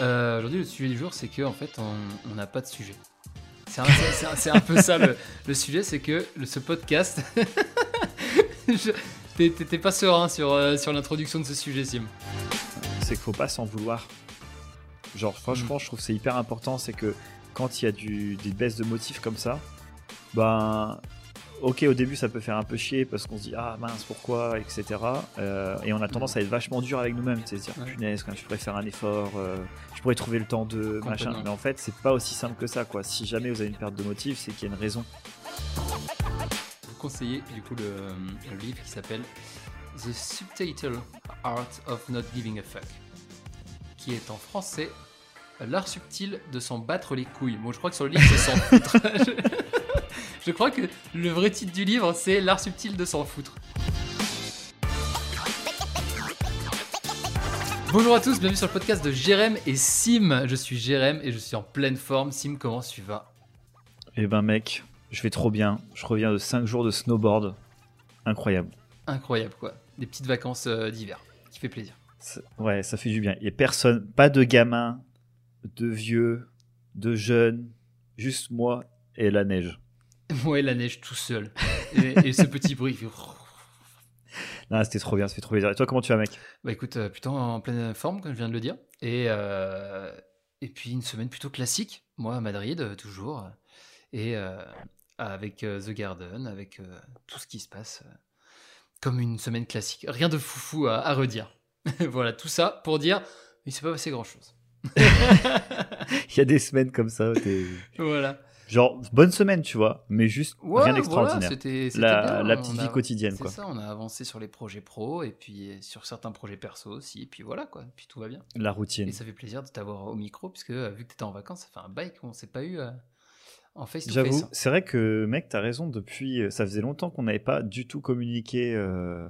Euh, Aujourd'hui, le sujet du jour, c'est qu'en fait, on n'a pas de sujet. C'est un, peu ça le, le sujet, c'est que le- ce podcast. T'es pas serein sur, euh, sur l'introduction de ce sujet, Sim. c'est qu'il faut pas s'en vouloir. Genre, franchement, je trouve que c'est hyper important. C'est que quand il y a du, des baisses de motifs comme ça, ben, ok, au début, ça peut faire un peu chier parce qu'on se dit, ah mince, pourquoi, etc. Euh, et on a tendance à être vachement dur avec nous-mêmes. C'est à dire, Ouais. punaise, quand je pourrais faire un effort, euh, je pourrais trouver le temps de machin. Mais en fait, c'est pas aussi simple que ça, quoi. Si jamais vous avez une perte de motifs, c'est qu'il y a une raison. vous conseiller du coup le, le livre qui s'appelle The Subtitle Art of Not Giving a Fuck, qui est en français L'art subtil de s'en battre les couilles. Bon, je crois que sur le livre, c'est s'en foutre. Je, crois que le vrai titre du livre, c'est L'art subtil de s'en foutre. Bonjour à tous, bienvenue sur le podcast de Jérém et Sim. Je suis Jérém et je suis en pleine forme. Sim, comment tu vas? Et ben, mec, je vais trop bien. Je reviens de 5 jours de snowboard. Incroyable. Incroyable, quoi. Des petites vacances euh, d'hiver, qui fait plaisir. Ça- Ouais, ça fait du bien. Il y a personne, pas de gamins, de vieux, de jeunes, juste moi et la neige. Moi et la neige tout seul. Et, et ce petit bruit. fait Non, c'était trop bien, ça fait trop plaisir. Et toi, comment tu vas, mec? Bah écoute, euh, plutôt en pleine forme, comme je viens de le dire. Et, euh, et puis une semaine plutôt classique. Moi à Madrid, euh, toujours. Et avec The Garden, avec tout ce qui se passe. comme une semaine classique. Rien de foufou à, à redire. voilà, tout ça pour dire, il s'est pas passé grand chose. Il y a des semaines comme ça, où voilà. Genre bonne semaine, tu vois, mais juste Ouais, rien voilà, d'extraordinaire. c'était c'était la, on petite a- vie quotidienne, C'est quoi. ça, on a avancé sur les projets pro et puis sur certains projets perso aussi. Et puis voilà, quoi. Puis tout va bien. La routine. Et ça fait plaisir de t'avoir au micro, puisque euh, vu que tu étais en vacances, ça fait un bail qu'on s'est pas eu euh, en face to J'avoue, face. c'est vrai que, mec, t'as raison. Depuis, euh, ça faisait longtemps qu'on n'avait pas du tout communiqué euh,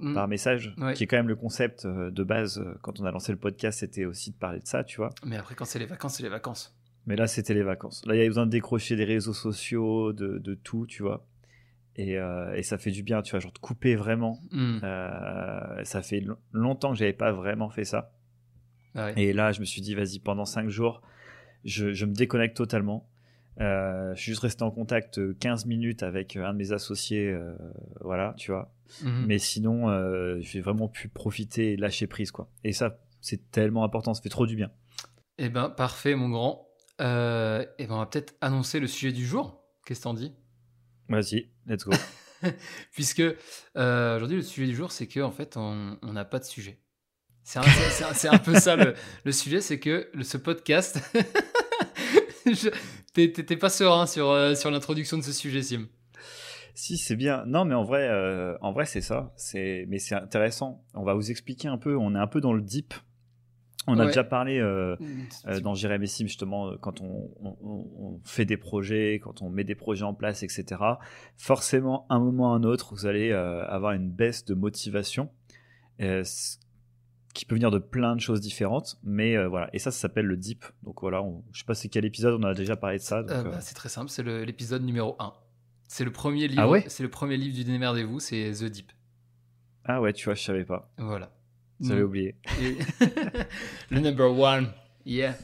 Mm. par message, Ouais. qui est quand même le concept euh, de base. euh, Quand on a lancé le podcast, c'était aussi de parler de ça, tu vois. Mais après, quand c'est les vacances, c'est les vacances. Mais là, c'était les vacances. Là, il y avait besoin de décrocher des réseaux sociaux, de, de tout, tu vois. Et, euh, et ça fait du bien, tu vois, genre de couper vraiment. Mm. Euh, ça fait lo- longtemps que j'avais pas vraiment fait ça. Ah. Et là, je me suis dit, vas-y, pendant 5 jours, je, je me déconnecte totalement. Euh, je suis juste resté en contact euh, 15 minutes avec un de mes associés, voilà, tu vois. Mhm. Mais sinon, j'ai vraiment pu profiter et lâcher prise, quoi. Et ça, c'est tellement important, ça fait trop du bien. Eh ben, parfait, mon grand. Euh, eh ben, on va peut-être annoncer le sujet du jour. Qu'est-ce que t'en dis? Vas-y, let's go. Puisque euh, aujourd'hui, le sujet du jour, c'est que en fait, on n'a pas de sujet. C'est un, peu ça le, le sujet, c'est que le- ce podcast, t'es pas serein sur, euh, sur l'introduction de ce sujet, Sim. Si, c'est bien. Non, mais en vrai, euh, en vrai, c'est ça. C'est, mais c'est intéressant. On va vous expliquer un peu. On est un peu dans le deep. On a Ouais. déjà parlé euh, euh, dans Jérém et Sim, justement, euh, quand on, on- on- on fait des projets, quand on met des projets en place, etc. Forcément, un moment ou un autre, vous allez euh, avoir une baisse de motivation, euh, qui peut venir de plein de choses différentes. Mais euh, voilà. Et ça, ça s'appelle le deep. Donc voilà. On, je sais pas c'est quel épisode. On a déjà parlé de ça. bah, c'est très simple, c'est l'épisode numéro 1. C'est le premier livre. Ah ouais? C'est le premier livre du Démerdez-vous, c'est The Deep. Ah ouais, tu vois, je savais pas. Voilà. J'avais Mm. oublié. Le number one. Yeah.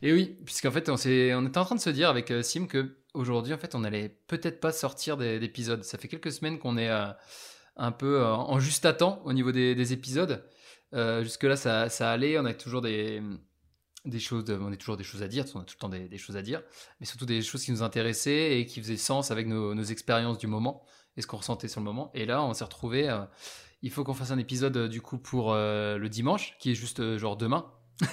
Et oui, puisqu'en fait, on, était en train de se dire avec euh, Sim que aujourd'hui, en fait, on allait peut-être pas sortir des- d'épisodes. Ça fait quelques semaines qu'on est euh, un peu euh, en juste à temps au niveau des, des épisodes. Euh, Jusque-là, ça, ça allait. On a toujours des, des choses, de- on a toujours des choses à dire. On a tout le temps des, des choses à dire, mais surtout des choses qui nous intéressaient et qui faisaient sens avec nos, nos expériences du moment et ce qu'on ressentait sur le moment. Et là, on s'est retrouvé. Il faut qu'on fasse un épisode euh, du coup pour euh, le dimanche, qui est juste euh, genre demain.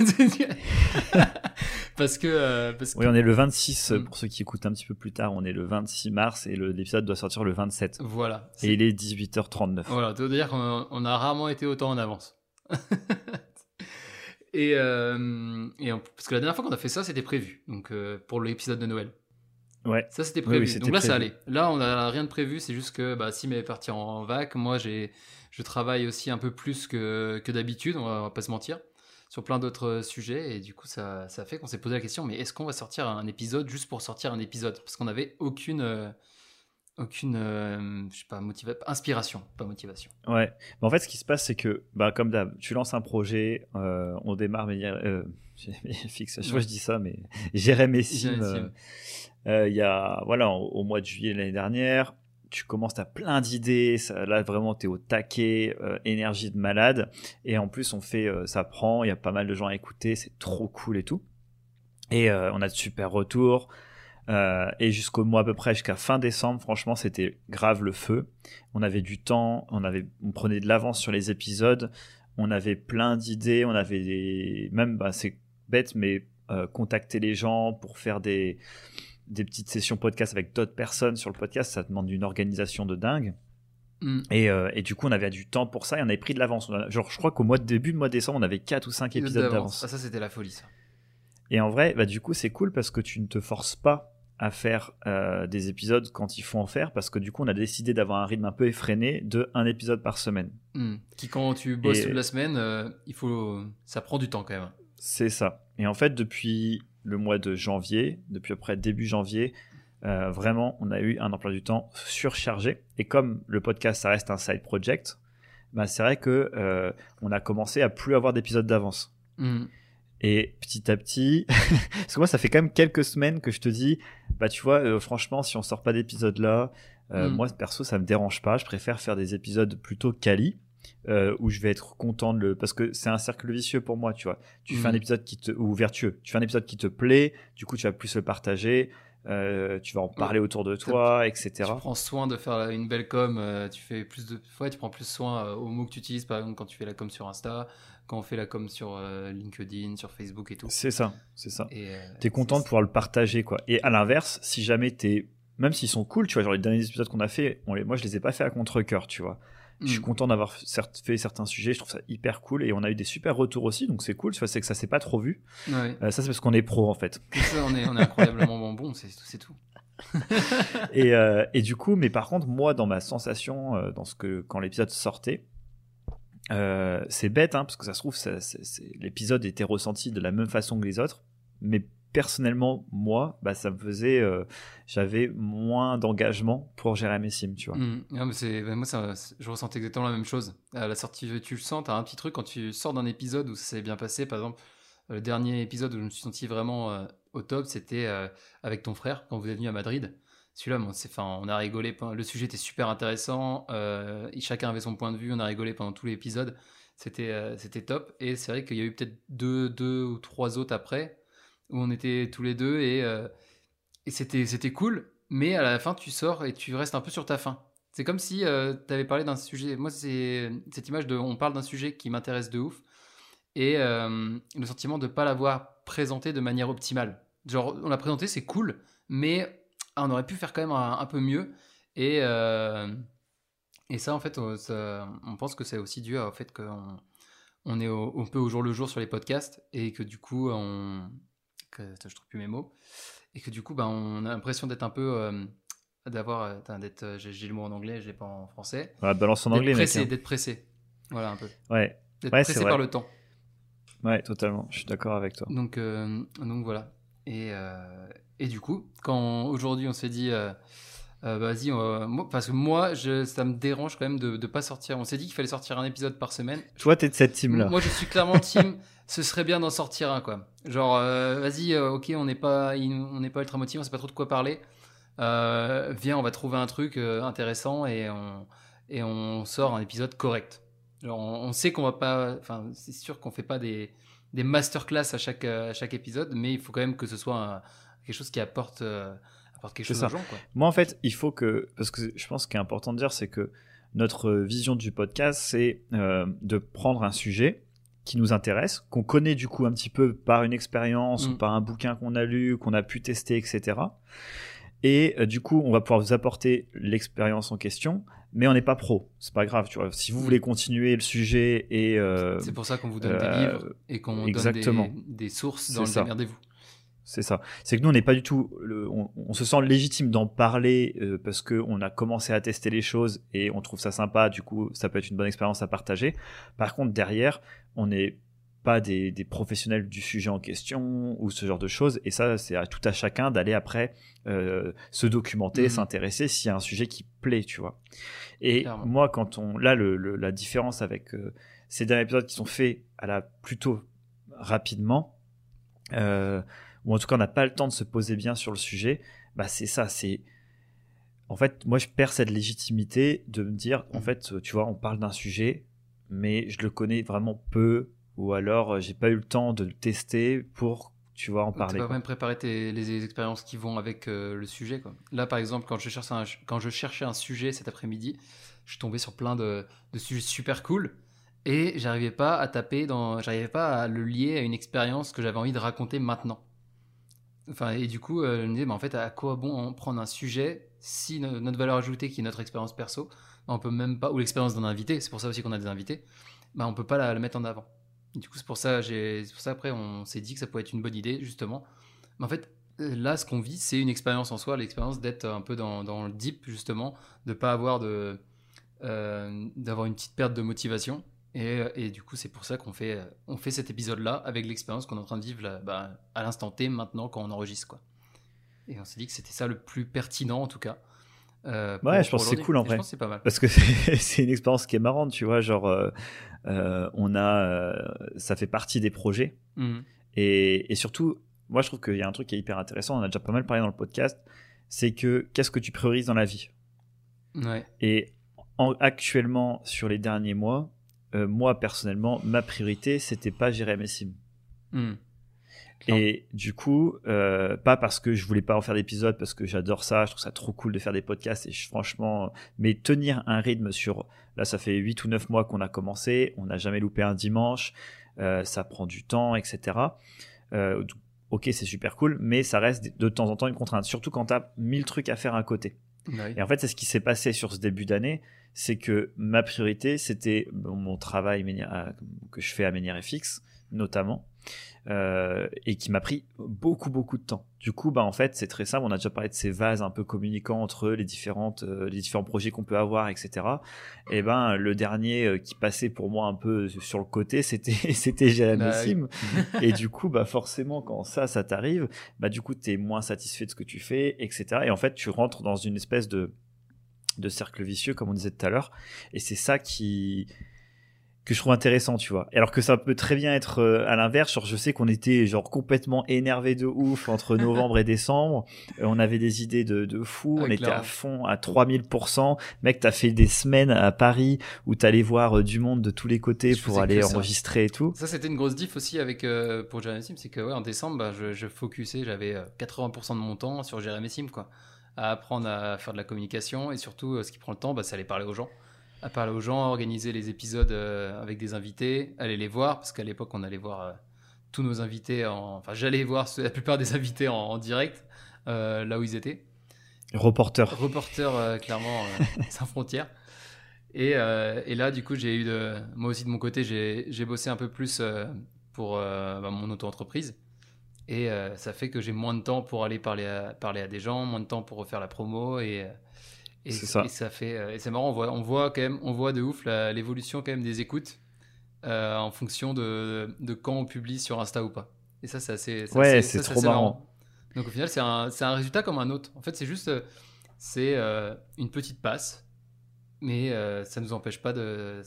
parce que euh, parce que Oui, on est le 26, Mm. pour ceux qui écoutent un petit peu plus tard, on est le 26 mars et l'épisode doit sortir le 27. voilà. Et il est 18h39. Voilà, ça veut dire qu'on on a rarement été autant en avance. et, euh, et on- parce que la dernière fois qu'on a fait ça, c'était prévu. Donc euh, pour l'épisode de Noël. Ouais. Ça, c'était prévu. oui, Donc là, ça prévu. allait. Là, on n'a rien de prévu. C'est juste que bah, Sim est parti en vac. Moi, j'ai, je travaille aussi un peu plus que, que d'habitude. On va, on va pas se mentir. Sur plein d'autres sujets. Et du coup, ça, ça fait qu'on s'est posé la question mais est-ce qu'on va sortir un épisode juste pour sortir un épisode? Parce qu'on n'avait aucune, euh, aucune, je sais pas, motivation, inspiration, pas motivation. Ouais. Mais en fait, ce qui se passe, c'est que, bah, comme d'hab, tu lances un projet, on démarre, mais fixe. Je vois, je dis ça, mais Jérémy Sim, il y a, voilà, au mois de juillet l'année dernière, tu commences, tu as plein d'idées, là vraiment tu es au taquet, euh, énergie de malade, et en plus on fait, euh, ça prend, il y a pas mal de gens à écouter, c'est trop cool et tout. Et euh, on a de super retours, et jusqu'au mois à peu près, jusqu'à fin décembre, franchement c'était grave le feu. On avait du temps, on, avait, on prenait de l'avance sur les épisodes, on avait plein d'idées, on avait des, même, bah, c'est bête, mais contacter les gens pour faire des des petites sessions podcast avec d'autres personnes sur le podcast, ça demande une organisation de dingue. Mm. Euh, et, du coup, on avait du temps pour ça et on avait pris de l'avance. Genre, je crois qu'au mois de début, de mois de décembre, on avait 4 ou 5 épisodes d'avance. Ah, ça, c'était la folie, ça. Et en vrai, bah, du coup, c'est cool parce que tu ne te forces pas à faire euh, des épisodes quand il faut en faire parce que du coup, on a décidé d'avoir un rythme un peu effréné de un épisode par semaine. Mm. Qui, quand tu bosses toute la semaine, euh, il faut, ça prend du temps quand même. C'est ça. Et en fait, depuis le mois de janvier, depuis à peu près début janvier, euh, vraiment, on a eu un emploi du temps surchargé. Et comme le podcast, ça reste un side project, bah, c'est vrai que euh, on a commencé à plus avoir d'épisodes d'avance. Mm. Et petit à petit, parce que moi, ça fait quand même quelques semaines que je te dis, bah tu vois, euh, franchement, si on sort pas d'épisode là, mm. moi perso, ça me dérange pas. Je préfère faire des épisodes plutôt quali. Euh, où je vais être content de le parce que c'est un cercle vicieux pour moi tu vois. Tu fais un mhm. épisode qui te ou vertueux. Tu fais un épisode qui te plaît du coup tu vas plus le partager euh, tu vas en parler autour de toi etc tu prends soin de faire une belle com euh, tu fais plus de ouais, tu prends plus soin aux mots que tu utilises par exemple quand tu fais la com sur Insta quand on fait la com sur LinkedIn sur Facebook et tout. C'est ça c'est ça. Tu es content de pouvoir le partager quoi. Et à l'inverse si jamais t'es même s'ils sont cool tu vois genre les derniers épisodes qu'on a fait moi je les ai pas fait à contre cœur tu vois je suis mm. content d'avoir fait certains sujets, je trouve ça hyper cool et on a eu des super retours aussi, donc c'est cool. C'est que ça s'est pas trop vu. Euh, ça, c'est parce qu'on est pro en fait. on, est, incroyablement bon, c'est tout. et, euh, et, du coup, mais par contre, moi, dans ma sensation, euh, dans ce que quand l'épisode sortait, c'est bête, hein, parce que ça se trouve, l'épisode était ressenti de la même façon que les autres, mais personnellement, moi, bah, ça me faisait. Euh, j'avais moins d'engagement pour gérer mes sims, tu vois. Mmh. mais c'est, moi, ça, je ressentais exactement la même chose. À la sortie, tu le sens, tu as un petit truc quand tu sors d'un épisode où ça s'est bien passé. Par exemple, le dernier épisode où je me suis senti vraiment euh, au top, c'était euh, avec ton frère quand vous êtes venu à Madrid. Celui-là, on a rigolé. Le sujet était super intéressant. chacun avait son point de vue. On a rigolé pendant tout l'épisode. C'était, c'était top. Et c'est vrai qu'il y a eu peut-être deux, deux ou trois autres après où on était tous les deux et, euh, c'était, cool, mais à la fin, tu sors et tu restes un peu sur ta faim. C'est comme si euh, tu avais parlé d'un sujet. Moi, c'est cette image de on parle d'un sujet qui m'intéresse de ouf et euh, le sentiment de ne pas l'avoir présenté de manière optimale. Genre, on l'a présenté, c'est cool, mais on aurait pu faire quand même un, peu mieux. Et, et ça, en fait, on pense que c'est aussi dû au fait qu'on on est un peu au jour le jour sur les podcasts et que du coup, on, que je trouve plus mes mots, et que du coup, ben, on a l'impression d'être un peu, euh, d'avoir, euh, d'être, euh, j'ai le mot en anglais, j'ai pas en français. Ouais, balance en anglais, pressé, hein. D'être pressé, voilà un peu. Ouais. D'être pressé par le temps. Ouais, totalement. Je suis d'accord avec toi. Donc, donc voilà. Et, et du coup, quand aujourd'hui on s'est dit, vas-y, parce que moi, je, ça me dérange quand même de ne pas sortir. On s'est dit qu'il fallait sortir un épisode par semaine. Toi, t'es de cette team-là. Moi, je suis clairement team. ce serait bien d'en sortir un, quoi. Genre, euh, vas-y, euh, ok, on n'est pas, on n'est pas ultra motivé, on sait pas trop de quoi parler. Euh, viens, on va trouver un truc intéressant et on, et on sort un épisode correct. Genre, on, sait qu'on va pas, enfin, c'est sûr qu'on fait pas des, des masterclass à chaque, à chaque épisode, mais il faut quand même que ce soit quelque chose qui apporte, apporte quelque chose aux gens. Quoi. Moi, en fait, il faut que, parce que je pense qu'il est important de dire, c'est que notre vision du podcast, c'est de prendre un sujet qui nous intéresse, qu'on connaît du coup un petit peu par une expérience ou mm. par un bouquin qu'on a lu, qu'on a pu tester, etc. Et euh, du coup, on va pouvoir vous apporter l'expérience en question, mais on n'est pas pro. C'est pas grave, tu vois. Si vous mm. voulez continuer le sujet et euh, c'est pour ça qu'on vous donne des euh, livres et qu'on donne des, des, sources dans le démerdez-vous. C'est ça. C'est que nous, on n'est pas du tout. on, se sent légitime d'en parler parce que on a commencé à tester les choses et on trouve ça sympa. Du coup, ça peut être une bonne expérience à partager. Par contre, derrière, on est pas des, professionnels du sujet en question ou ce genre de choses. Et ça, c'est à tout à chacun d'aller après euh, se documenter, mhm. s'intéresser s'il y a un sujet qui plaît, tu vois. Et moi, quand on, là, le, la différence avec euh, ces derniers épisodes qui sont faits à la plutôt rapidement, euh, ou en tout cas on n'a pas le temps de se poser bien sur le sujet, bah c'est ça, c'est en fait, moi je perds cette légitimité de me dire, en mhm. fait, tu vois, on parle d'un sujet, mais je le connais vraiment peu, ou alors euh, j'ai pas eu le temps de le tester pour tu vois en parler. Tu pas même préparer les, expériences qui vont avec euh, le sujet. Quoi. Là, par exemple, quand je, cherchais un, quand je cherchais un sujet cet après-midi, je suis tombé sur plein de, de sujets super cool et j'arrivais pas à taper dans, j'arrivais pas à le lier à une expérience que j'avais envie de raconter maintenant. Enfin, et du coup, euh, je me disais, mais en fait, à quoi bon prendre un sujet si notre valeur ajoutée, qui est notre expérience perso, bah, on peut même pas, ou l'expérience d'un invité, c'est pour ça aussi qu'on a des invités, bah, on peut pas la mettre en avant du coup, c'est pour ça, j'ai, pour ça après, on s'est dit que ça pouvait être une bonne idée, justement. Mais en fait, là, ce qu'on vit, c'est une expérience en soi, l'expérience d'être un peu dans, dans, le deep, justement, de pas avoir de, euh, d'avoir une petite perte de motivation. Et, et du coup, c'est pour ça qu'on fait, on fait cet épisode-là avec l'expérience qu'on est en train de vivre là, bah, à l'instant T, maintenant, quand on enregistre, quoi. Et on s'est dit que c'était ça le plus pertinent, en tout cas. Euh, ouais, je pense que c'est cool en vrai. Pas mal. Parce que c'est une expérience qui est marrante, tu vois. Genre, euh, euh, on a, ça fait partie des projets. Mmh. Et, et, surtout, moi, je trouve qu'il y a un truc qui est hyper intéressant. On a déjà pas mal parlé dans le podcast. C'est que qu'est-ce que tu priorises dans la vie? Ouais. Et en, actuellement, sur les derniers mois, moi personnellement, ma priorité, c'était pas gérer mes sims. Mmh. Et du coup, euh, pas parce que je voulais pas en faire d'épisodes, parce que j'adore ça, je trouve ça trop cool de faire des podcasts et franchement, mais tenir un rythme sur, là ça fait 8 ou 9 mois qu'on a commencé, on n'a jamais loupé un dimanche, euh, ça prend du temps, etc. Euh, ok, c'est super cool, mais ça reste de temps en temps une contrainte, surtout quand tu as 1000 trucs à faire à côté. Et en fait, c'est ce qui s'est passé sur ce début d'année, c'est que ma priorité, c'était mon travail que je fais à Ménière FX, notamment. Euh, et qui m'a pris beaucoup beaucoup de temps. Du coup, bah en fait, c'est très simple. On a déjà parlé de ces vases un peu communicants entre les différentes euh, les différents projets qu'on peut avoir, etc. Et ben le dernier euh, qui passait pour moi un peu sur le côté, c'était c'était Jérémy bah et du coup, bah forcément, quand ça ça t'arrive, bah du coup, t'es moins satisfait de ce que tu fais, etc. Et en fait, tu rentres dans une espèce de de cercle vicieux, comme on disait tout à l'heure. Et c'est ça qui que je trouve intéressant, tu vois. Alors que ça peut très bien être euh, à l'inverse. Genre, je sais qu'on était genre complètement énervé de ouf entre novembre et décembre. Euh, on avait des idées de, de fou. Ah, on était à fond à 3000%. Mec, t'as fait des semaines à Paris où t'allais voir euh, du monde de tous les côtés pour aller enregistrer et tout. Ça, c'était une grosse diff aussi avec, pour Jeremy Sim. C'est que, ouais, en décembre, bah, je, je focusais, j'avais 80% de mon temps sur Jeremy Sim, quoi. À apprendre à faire de la communication et surtout, ce qui prend le temps, bah, c'est aller parler aux gens à parler aux gens, organiser les épisodes euh, avec des invités, aller les voir, parce qu'à l'époque, on allait voir euh, tous nos invités, en... enfin, j'allais voir la plupart des invités en, direct, euh, là où ils étaient. Reporter. Reporter, clairement, sans frontières. Et, et, là, du coup, j'ai eu de... Moi aussi, de mon côté, j'ai bossé un peu plus pour bah, mon auto-entreprise. Et ça fait que j'ai moins de temps pour aller parler à, parler à des gens, moins de temps pour refaire la promo et et, ça. et ça fait, euh, et c'est marrant, on voit, on voit quand même, on voit de ouf l'évolution quand même des écoutes euh, en fonction de, de, quand on publie sur Insta ou pas. Et ça, c'est assez, ouais, c'est trop marrant. Donc au final, c'est un, un, résultat comme un autre. En fait, c'est juste, euh, c'est une petite passe, mais ça nous empêche pas de,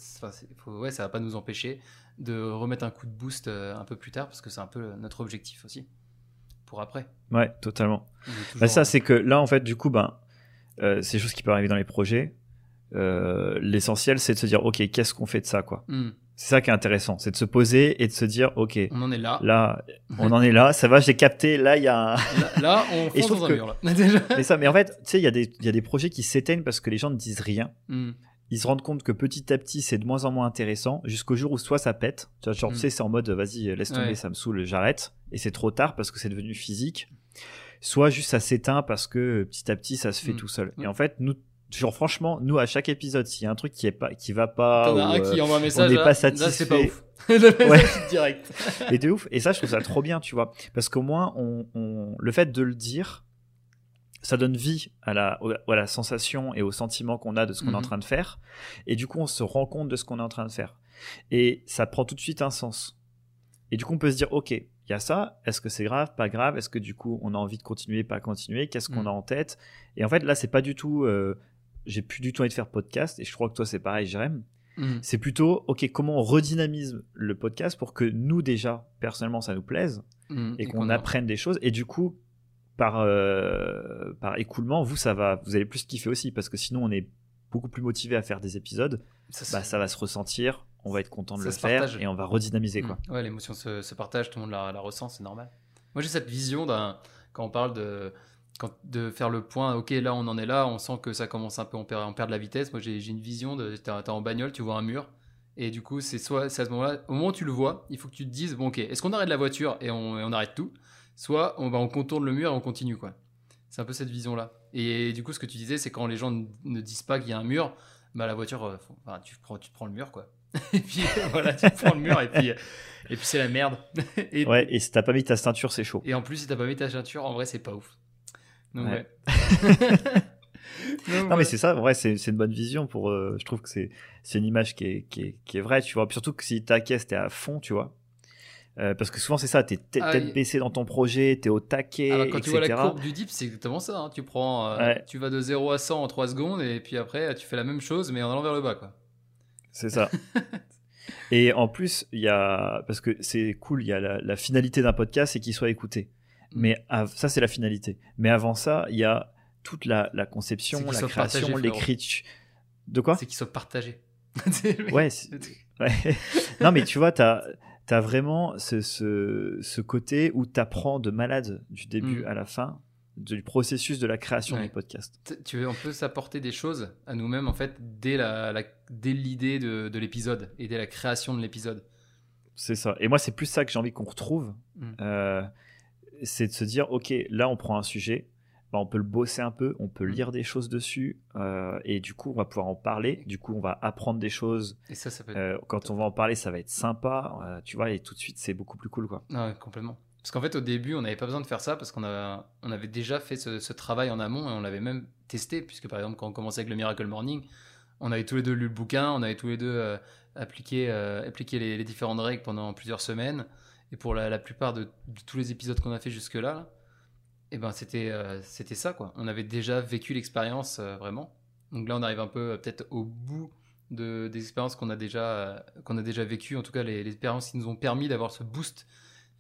faut, ouais, ça va pas nous empêcher de remettre un coup de boost un peu plus tard parce que c'est un peu notre objectif aussi pour après. Ouais, totalement. Bah, ça, c'est que là, en fait, du coup, ben euh, c'est des choses qui peuvent arriver dans les projets. Euh, l'essentiel, c'est de se dire, ok, qu'est-ce qu'on fait de ça, quoi? Hmm. C'est ça qui est intéressant, c'est de se poser et de se dire, ok, on en est là. Là, on en est là. Ça va, j'ai capté. Là, il y a. Un... là, on fonce dans un mur. Là. mais ça, mais en fait, tu sais, il y a des, il y a des projets qui s'éteignent parce que les gens ne disent rien. Hmm. Ils se rendent compte que petit à petit, c'est de moins en moins intéressant jusqu'au jour où soit ça pète. Tu vois, genre, tu hmm. sais, c'est en mode, vas-y, laisse tomber, ça me saoule, j'arrête. Et c'est trop tard parce que c'est devenu physique soit juste ça s'éteint parce que euh, petit à petit ça se fait mm. tout seul. Et mm. en fait, nous, genre franchement, nous à chaque épisode, s'il y a un truc qui est pas, qui va pas, ou, un qui euh, envoie un message, on n'est pas satisfait. c'est pas ouf. ouais. direct. et de ouf. Et ça, je trouve ça trop bien, tu vois, parce qu'au moins, on, on, le fait de le dire, ça donne vie à la, à la sensation et au sentiment qu'on a de ce qu'on est en mm-hmm. train de faire. Et du coup, on se rend compte de ce qu'on est en train de faire. Et ça prend tout de suite un sens. Et du coup, on peut se dire, ok, il y a ça. Est-ce que c'est grave, pas grave Est-ce que du coup, on a envie de continuer, pas continuer? Qu'est-ce qu'on Mm. a en tête? Et en fait, là, c'est pas du tout. euh, j'ai plus du tout envie de faire podcast. Et je crois que toi, c'est pareil, Jérém. Mhm. C'est plutôt, ok, comment on redynamise le podcast pour que nous, déjà, personnellement, ça nous plaise Mhm. et qu'on apprenne des choses. Et du coup, par, euh, par écoulement, vous, ça va, vous allez plus kiffer aussi parce que sinon, on est beaucoup plus motivé à faire des épisodes. Ça, Bah, ça va se ressentir, on va être content de Ça le faire partage. et on va redynamiser quoi. Mm. Ouais, l'émotion se, se partage, tout le monde la, la ressent, c'est normal. Moi, j'ai cette vision d'un quand on parle de quand, de faire le point. Ok, là, on en est là, on sent que ça commence un peu, on perd, on perd de la vitesse. Moi, j'ai une vision de t'es en bagnole, tu vois un mur. Et du coup, c'est soit à ce moment-là, au moment où tu le vois, il faut que tu te dises bon, ok, est-ce qu'on arrête la voiture et on, et on arrête tout, soit on, va on contourne le mur et on continue quoi. C'est un peu cette vision-là. Et du coup, ce que tu disais, c'est quand les gens ne, disent pas qu'il y a un mur, bah la voiture, euh, faut- enfin, tu prends, tu prends le mur quoi. et puis voilà, tu prends le mur et puis et puis c'est la merde. et, Ouais, et si t'as pas mis ta ceinture, c'est chaud. et en plus, si t'as pas mis ta ceinture, en vrai, c'est pas ouf. Donc, Ouais. ouais. Donc, Non, mais c'est ça, en vrai, c'est c'est une bonne vision pour. euh, je trouve que c'est c'est une image qui est, qui, est, qui est vraie, tu vois. Surtout que si ta caisse, t'es à fond, tu vois. Euh, parce que souvent, c'est ça, t'es tête Ah, baissée dans ton projet, t'es au taquet, Ah bah, quand tu vois la courbe du dip, c'est exactement ça. hein. Tu prends, euh, Ouais. tu vas de 0 à 100 en 3 secondes et puis après, tu fais la même chose mais en allant vers le bas, quoi. C'est ça. Et en plus, il y a. Parce que c'est cool, il y a la, la finalité d'un podcast, c'est qu'il soit écouté. Mm. Mais av- ça, c'est la finalité. Mais avant ça, il y a toute la, la conception, la création, l'écriture. De quoi? C'est qu'il soit partagé. Ouais, Ouais. non, mais tu vois, t'as as vraiment ce, ce, ce côté où t'apprends de malade du début Mm. à la fin du processus de la création Ouais. du podcast. Tu veux, on peut s'apporter des choses à nous-mêmes en fait dès la, la- dès l'idée de, de l'épisode et dès la création de l'épisode? C'est ça. Et moi, c'est plus ça que j'ai envie qu'on retrouve. Mm. Euh, c'est de se dire, ok, là, on prend un sujet, bah, on peut le bosser un peu, on peut Mm. lire des choses dessus, euh, et du coup, on va pouvoir en parler. Du coup, on va apprendre des choses. Et ça, ça peut. Euh, quand on va en parler, ça va être sympa, euh, tu vois, et tout de suite, c'est beaucoup plus cool, quoi. Ah ouais, complètement. Parce qu'en fait, au début, on n'avait pas besoin de faire ça parce qu'on on avait déjà fait ce, ce travail en amont et on l'avait même testé. Puisque, par exemple, quand on commençait avec le Miracle Morning, on avait tous les deux lu le bouquin, on avait tous les deux appliqué, appliqué les, les différentes règles pendant plusieurs semaines. Et pour la, la plupart de, de tous les épisodes qu'on a fait jusque-là, et ben c'était euh, c'était ça, quoi. On avait déjà vécu l'expérience euh, vraiment. Donc là, on arrive un peu euh, peut-être au bout de, des expériences qu'on a déjà qu'on a déjà vécues, en tout cas les, les expériences qui nous ont permis d'avoir ce boost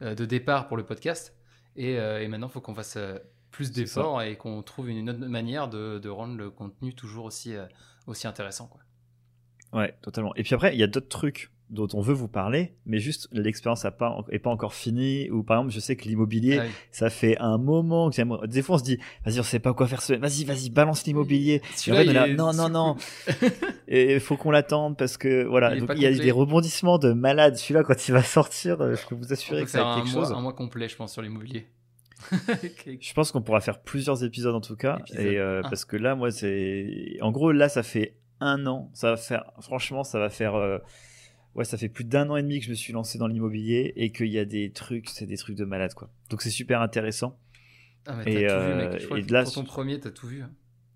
de départ pour le podcast. Et, et maintenant, il faut qu'on fasse plus d'efforts et qu'on trouve une autre manière de, de rendre le contenu toujours aussi, aussi intéressant. Quoi. Ouais, totalement. Et puis après, il y a d'autres trucs dont on veut vous parler, mais juste l'expérience n'est pas, pas encore finie. Ou par exemple, je sais que l'immobilier, Ah oui. ça fait un moment que j'aimerais. Des fois, on se dit, vas-y, on sait pas quoi faire ce. Vas-y, vas-y, balance l'immobilier. En fait, est non, non, non. Et il faut qu'on l'attende parce que voilà. Il Donc, il y a complet. des rebondissements de malade. Celui-là, quand il va sortir, euh, je peux vous assurer que ça va être quelque mois, chose. un mois complet, je pense, sur l'immobilier. Je pense qu'on pourra faire plusieurs épisodes en tout cas. Épisode Et euh, un. parce que là, moi, c'est. En gros, là, ça fait un an. Ça va faire. Franchement, ça va faire. euh, Ouais, ça fait plus d'un an et demi que je me suis lancé dans l'immobilier et qu'il y a des trucs, c'est des trucs de malade quoi. Donc c'est super intéressant. Ah, mais t'as Et, tout euh, vu, mec. Je crois et que là, pour ton premier, t'as tout vu. hein.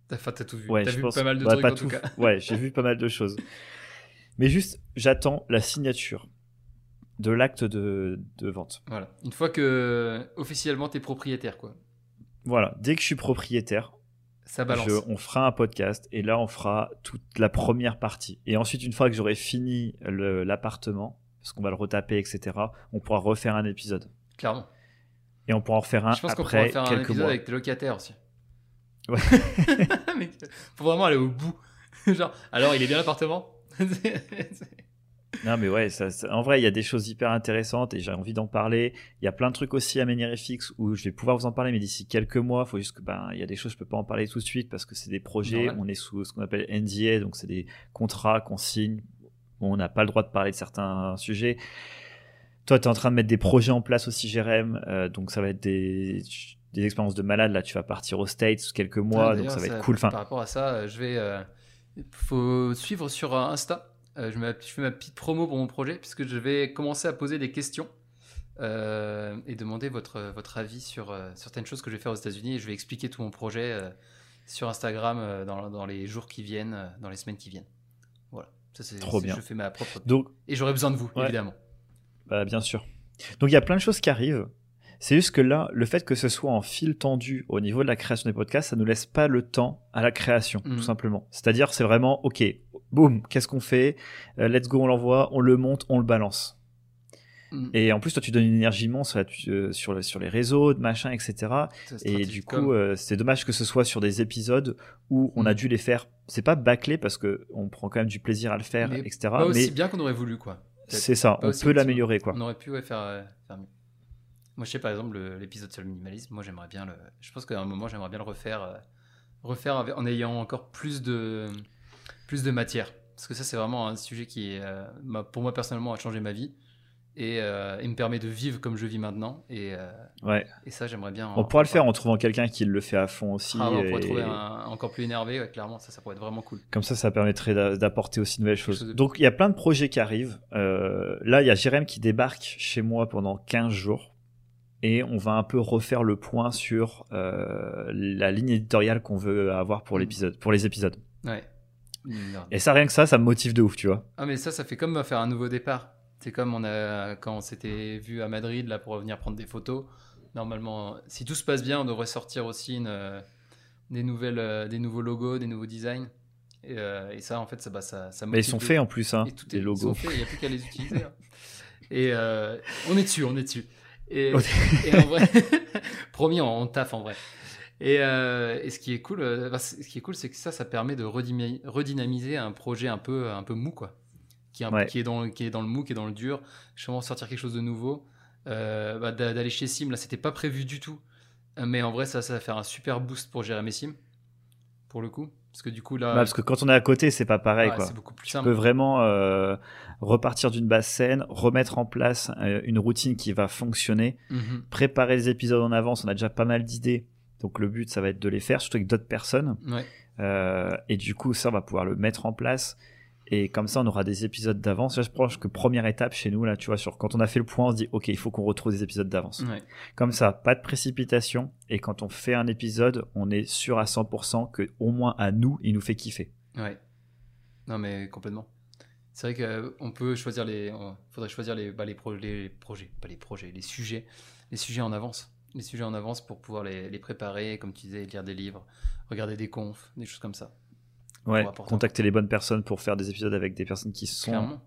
T'as- Enfin, t'as tout vu. Ouais, t'as vu pense. pas mal de ouais, trucs en tout tout. cas. Ouais, j'ai vu pas mal de choses. Mais juste, j'attends la signature de l'acte de, de vente. Voilà. Une fois que officiellement t'es propriétaire, quoi. Voilà, dès que je suis propriétaire, Ça balance. je- on fera un podcast et là on fera toute la première partie. Et ensuite, une fois que j'aurai fini l'appartement, parce qu'on va le retaper, etc., on pourra refaire un épisode. Clairement. Et on pourra en faire un Je pense qu'on après pourra faire un quelques épisode mois. avec tes locataires aussi. Ouais. Mais faut vraiment aller au bout. Genre, alors il est bien l'appartement? Non, mais ouais, ça, ça- en vrai, il y a des choses hyper intéressantes et j'ai envie d'en parler. Il y a plein de trucs aussi à Menierifix où je vais pouvoir vous en parler, mais d'ici quelques mois, il faut juste que, ben, il y a des choses, je peux pas en parler tout de suite parce que c'est des projets, Normal. on est sous ce qu'on appelle NDA, donc c'est des contrats qu'on signe, où on n'a pas le droit de parler de certains sujets. Toi, tu es en train de mettre des projets en place aussi, Jérém, euh, donc ça va être des, des expériences de malade. Là, tu vas partir aux States quelques mois, Ah, donc ça va être cool. Enfin, Par rapport à ça, euh, je vais. euh, faut suivre sur euh, Insta. Euh, je, fais ma petite promo pour mon projet puisque je vais commencer à poser des questions euh, et demander votre, votre avis sur euh, certaines choses que je vais faire aux États-Unis et je vais expliquer tout mon projet sur Instagram dans, dans les jours qui viennent, dans les semaines qui viennent. Voilà. Ça, c'est, Trop bien. Je fais ma propre. donc, Et j'aurai besoin de vous, Ouais. évidemment. Bah, bien sûr. Donc il y a plein de choses qui arrivent. C'est juste que là, le fait que ce soit en fil tendu au niveau de la création des podcasts, ça nous laisse pas le temps à la création, tout Mhm. simplement. C'est-à-dire, c'est vraiment, ok, boum, qu'est-ce qu'on fait? Euh, Let's go, on l'envoie, on le monte, on le balance. Mm. Et en plus, toi, tu donnes une énergie immense tu- euh, sur, le- sur les réseaux, machin, etc. Et du coup, euh, c'est dommage que ce soit sur des épisodes où on a Mm. dû les faire. C'est pas bâclé parce que on prend quand même du plaisir à le faire, Mais etc. pas aussi Mais bien qu'on aurait voulu, quoi. C'est ça, Pas on peut l'améliorer, quoi. On aurait pu ouais, faire, euh, faire mieux. Moi, je sais par exemple le- l'épisode sur le minimalisme. Moi, j'aimerais bien le. Je pense qu'à un moment, j'aimerais bien le refaire, euh, refaire avec- en ayant encore plus de plus de matière. Parce que ça, c'est vraiment un sujet qui, euh, pour moi personnellement, a changé ma vie et, euh, et me permet de vivre comme je vis maintenant. Et, euh, Ouais. et ça, j'aimerais bien. On pourra le faire en trouvant quelqu'un qui le fait à fond aussi. Ah ouais, on pourrait et- trouver un, encore plus énervé. ouais, clairement, ça, ça pourrait être vraiment cool. Comme ça, ça permettrait d'a- d'apporter aussi de nouvelles choses. chose de- Donc, il y a plein de projets qui arrivent. Euh, là, il y a Jérém qui débarque chez moi pendant 15 jours. Et on va un peu refaire le point sur la ligne éditoriale qu'on veut avoir pour, Mm. l'épisode, pour les épisodes. Ouais. Et ça, rien que ça, ça me motive de ouf, tu vois. Ah mais ça, ça fait comme faire un nouveau départ. C'est comme on a quand on s'était vu à Madrid là pour venir prendre des photos. Normalement, si tout se passe bien, on devrait sortir aussi une, euh, des nouvelles, euh, des nouveaux logos, des nouveaux designs. Et, euh, et ça, en fait, ça, bah, ça, ça Mais ils motive sont de- faits en plus, hein, et tout les est, ils logos. sont faits, il n'y a plus qu'à les utiliser. hein. Et euh, on est dessus, on est dessus. Et en vrai, promis, on, on taffe en vrai. Et, euh, et ce qui est cool, euh, c'est- ce qui est cool, c'est que ça, ça permet de redynami- redynamiser un projet un peu, un peu mou, quoi, qui est, un Ouais. qui est dans, le- qui est dans le mou, qui est dans le dur. Justement, sortir quelque chose de nouveau, euh, bah, d'a- d'aller chez Sim, là, c'était pas prévu du tout, mais en vrai, ça, ça va faire un super boost pour Jérémy Sim, pour le coup, parce que du coup là, Bah, parce que quand on est à côté, c'est pas pareil, ouais, quoi. c'est beaucoup plus Tu simple. peux vraiment euh, repartir d'une base saine, remettre en place une routine qui va fonctionner, Mhm. préparer les épisodes en avance. On a déjà pas mal d'idées. Donc le but, ça va être de les faire, surtout avec d'autres personnes. Ouais. Euh, et du coup, ça, on va pouvoir le mettre en place. Et comme ça, on aura des épisodes d'avance. Je pense que première étape chez nous, là, tu vois, sur quand on a fait le point, on se dit, OK, il faut qu'on retrouve des épisodes d'avance. Ouais. Comme ça, pas de précipitation. Et quand on fait un épisode, on est sûr à 100% que au moins à nous, il nous fait kiffer. Ouais. Non, mais complètement. C'est vrai qu'on peut choisir les. faudrait choisir les, bah, les, pro- les projets, pas les projets, les sujets. Les sujets en avance. Les sujets en avance pour pouvoir les, les préparer, comme tu disais, lire des livres, regarder des confs, des choses comme ça. Ouais, contacter les bonnes personnes pour faire des épisodes avec des personnes qui sont Clairement.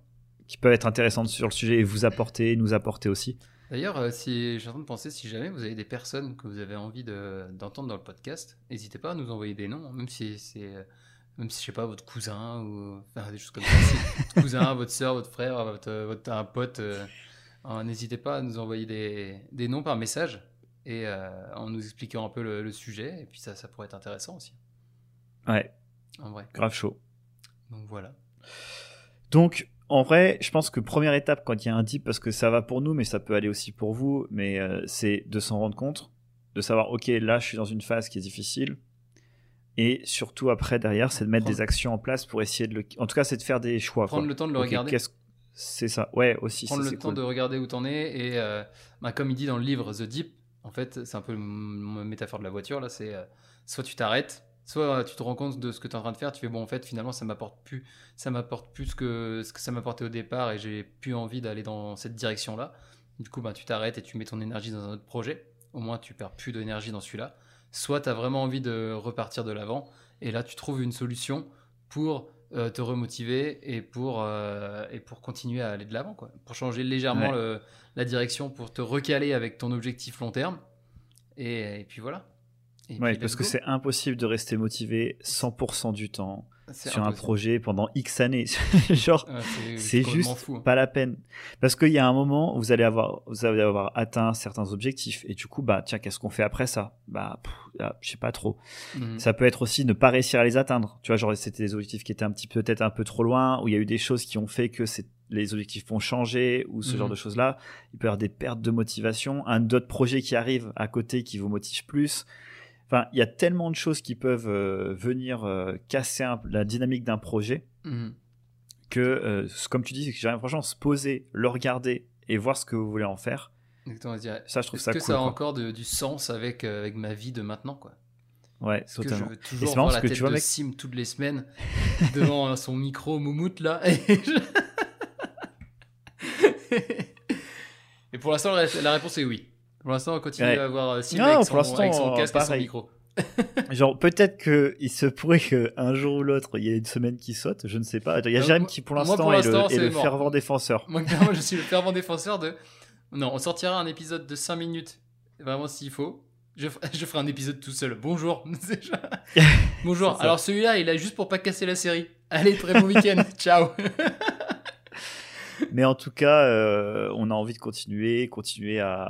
qui peuvent être intéressantes sur le sujet et vous apporter, nous apporter aussi. D'ailleurs, euh, si, j'ai en train de penser, si jamais vous avez des personnes que vous avez envie de- d'entendre dans le podcast, n'hésitez pas à nous envoyer des noms, même si c'est, euh, même si je sais pas, votre cousin ou enfin, des choses comme ça. Si votre cousin, votre soeur, votre frère, votre, votre- un pote, euh, euh, n'hésitez pas à nous envoyer des, des noms par message et euh, en nous expliquant un peu le, le sujet. Et puis ça, ça pourrait être intéressant aussi, Ouais, en vrai. grave chaud. Donc voilà. Donc, en vrai, je pense que première étape quand il y a un dip, parce que ça va pour nous, mais ça peut aller aussi pour vous, mais euh, c'est de s'en rendre compte, de savoir, ok, là, je suis dans une phase qui est difficile. Et surtout après, derrière, c'est de mettre Prendre- des actions en place pour essayer de le. En tout cas, c'est de faire des choix. Prendre quoi. le temps de le Ok, regarder. qu'est-ce- C'est ça? Ouais, aussi. prendre le temps cool. de regarder où t'en es et euh, bah, comme il dit dans le livre The Deep en fait c'est un peu une métaphore de la voiture là c'est euh, soit tu t'arrêtes soit euh, tu te rends compte de ce que tu es en train de faire tu fais bon en fait finalement ça m'apporte plus ça m'apporte plus que ce que ça m'apportait au départ et j'ai plus envie d'aller dans cette direction là du coup bah, tu t'arrêtes et tu mets ton énergie dans un autre projet. Au moins tu perds plus d'énergie dans celui-là. Soit tu as vraiment envie de repartir de l'avant et là tu trouves une solution pour euh, te remotiver et pour, euh, et pour continuer à aller de l'avant, quoi. Pour changer légèrement Ouais. le- la direction, pour te recaler avec ton objectif long terme. Et, et puis voilà. Puis, parce que c'est impossible de rester motivé 100% du temps sur un projet pendant X années. Genre, Ouais, c'est- juste fou, hein. pas la peine. Parce qu'il y a un moment où vous allez avoir, vous allez avoir atteint certains objectifs et du coup, bah tiens, qu'est-ce qu'on fait après ça? Bah, pff, ah, je sais pas trop. Mhm. Ça peut être aussi ne pas réussir à les atteindre. Tu vois, genre c'était des objectifs qui étaient un petit peu peut-être un peu trop loin, où il y a eu des choses qui ont fait que c'est les objectifs vont changer ou ce Mhm. genre de choses là. Il peut y avoir des pertes de motivation, un d'autres projets qui arrivent à côté qui vous motivent plus. Enfin, il y a tellement de choses qui peuvent euh, venir euh, casser un- la dynamique d'un projet Mhm. que, euh, comme tu dis, c'est que j'ai franchement se poser, le regarder et voir ce que vous voulez en faire. Exactement. Ça, je trouve Est-ce ça que cool. ça a quoi. encore de- du sens avec, avec ma vie de maintenant, quoi? Ouais, Parce que je totalement. veux toujours voir la que tête tu vois, de mec- Sim toutes les semaines devant son micro moumoute là. Et, je- Et pour l'instant, la réponse est oui. Pour l'instant, on continue à avoir Sim avec, son, avec son casque et son micro. Genre, peut-être qu'il se pourrait qu'un jour ou l'autre, il y ait une semaine qui saute, je ne sais pas. Il y a Jérém qui, pour l'instant, est, le, fervent défenseur. Moi, clairement, je suis le fervent défenseur de. Non, on sortira un épisode de 5 minutes, vraiment s'il faut. Je, je, ferai un épisode tout seul. Bonjour. Bonjour. Alors, celui-là, il a juste pour pas casser la série. Allez, très bon week-end. Ciao. Mais en tout cas, euh, on a envie de continuer, continuer à,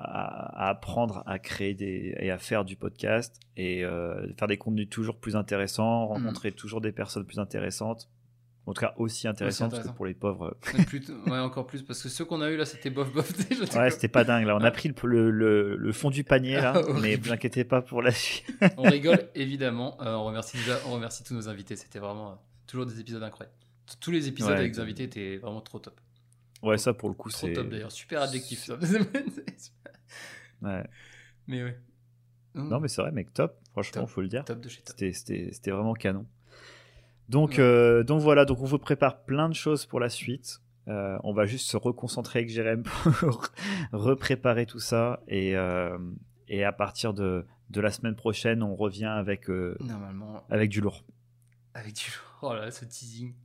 apprendre à créer des, et à faire du podcast et euh, faire des contenus toujours plus intéressants, mm. rencontrer toujours des personnes plus intéressantes. En tout cas, aussi intéressantes que pour les pauvres. ouais, encore plus, parce que ceux qu'on a eu là, c'était bof bof. ouais, c'était pas dingue. Là, on a pris le, le, le, fond du panier, là, mais vous inquiétez pas pour la suite. on rigole, évidemment. Euh, on, remercie on remercie tous nos invités. C'était vraiment toujours des épisodes incroyables. Tous les épisodes avec les invités étaient vraiment trop top. Ouais, ça pour le coup, c'est. top d'ailleurs, super adjectif ça. ouais. Mais ouais. Non, mais c'est vrai, mec, top, franchement, top. faut le dire. Top de chez top. C'était vraiment canon. Donc, euh, donc voilà, donc on vous prépare plein de choses pour la suite. Euh, on va juste se reconcentrer avec Jérém pour repréparer tout ça. Et, euh, et à partir de, de, la semaine prochaine, on revient avec, Normalement... avec du lourd. Avec du lourd. Oh là, ce teasing.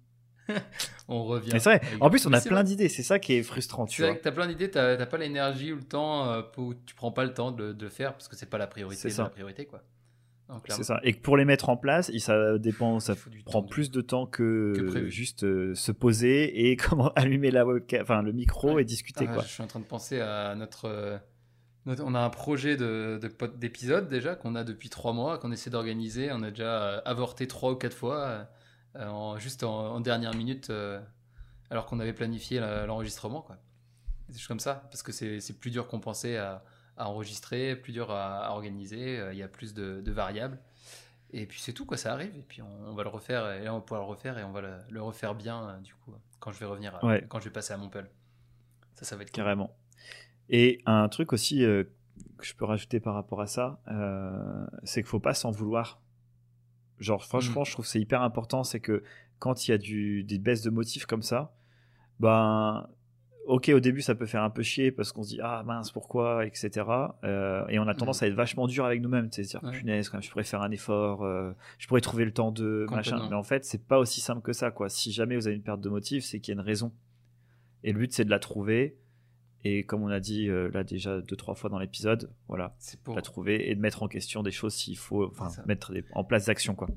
on revient. c'est vrai. En plus, on a plein d'idées. C'est ça qui est frustrant. C'est vrai que tu as plein d'idées, tu n'as pas l'énergie ou le temps, euh, pour, tu prends pas le temps de, de faire parce que c'est pas la priorité. C'est la priorité, quoi. C'est ça. Et pour les mettre en place, ça dépend, ça prend plus de temps que, juste euh, se poser et comment allumer la webcam, enfin le micro et discuter. Ah, quoi. Je suis en train de penser à notre. Euh, on a un projet de, d'épisode déjà qu'on a depuis trois mois, qu'on essaie d'organiser. On a déjà avorté trois ou quatre fois. Euh, en, juste en, dernière minute, euh, alors qu'on avait planifié l'enregistrement. Quoi. Des choses comme ça, parce que c'est plus dur qu'on pensait à, enregistrer, plus dur à, organiser, euh, il y a plus de, variables. Et puis c'est tout, quoi, ça arrive. Et puis on, va le refaire, et là on va pouvoir le refaire, et on va le, refaire bien, du coup, quand je vais revenir, quand je vais passer à Montpellier. Ça, ça va être Carrément. Et un truc aussi que je peux rajouter par rapport à ça, c'est qu'il faut pas s'en vouloir Genre, franchement, mm. je trouve c'est hyper important, c'est que quand il y a du, des baisses de motifs comme ça, ben, ok, au début, ça peut faire un peu chier parce qu'on se dit, ah mince, pourquoi, etc. Euh, et on a tendance mm. à être vachement dur avec nous-mêmes, c'est dire, punaise, quand même, je pourrais faire un effort, euh, je pourrais trouver le temps de machin. Mais en fait, c'est pas aussi simple que ça, quoi. Si jamais vous avez une perte de motifs, c'est qu'il y a une raison. Et le but, c'est de la trouver et comme on a dit euh, là déjà deux trois fois dans l'épisode, voilà, pour... la trouver et de mettre en question des choses s'il faut, enfin mettre en place d'actions quoi.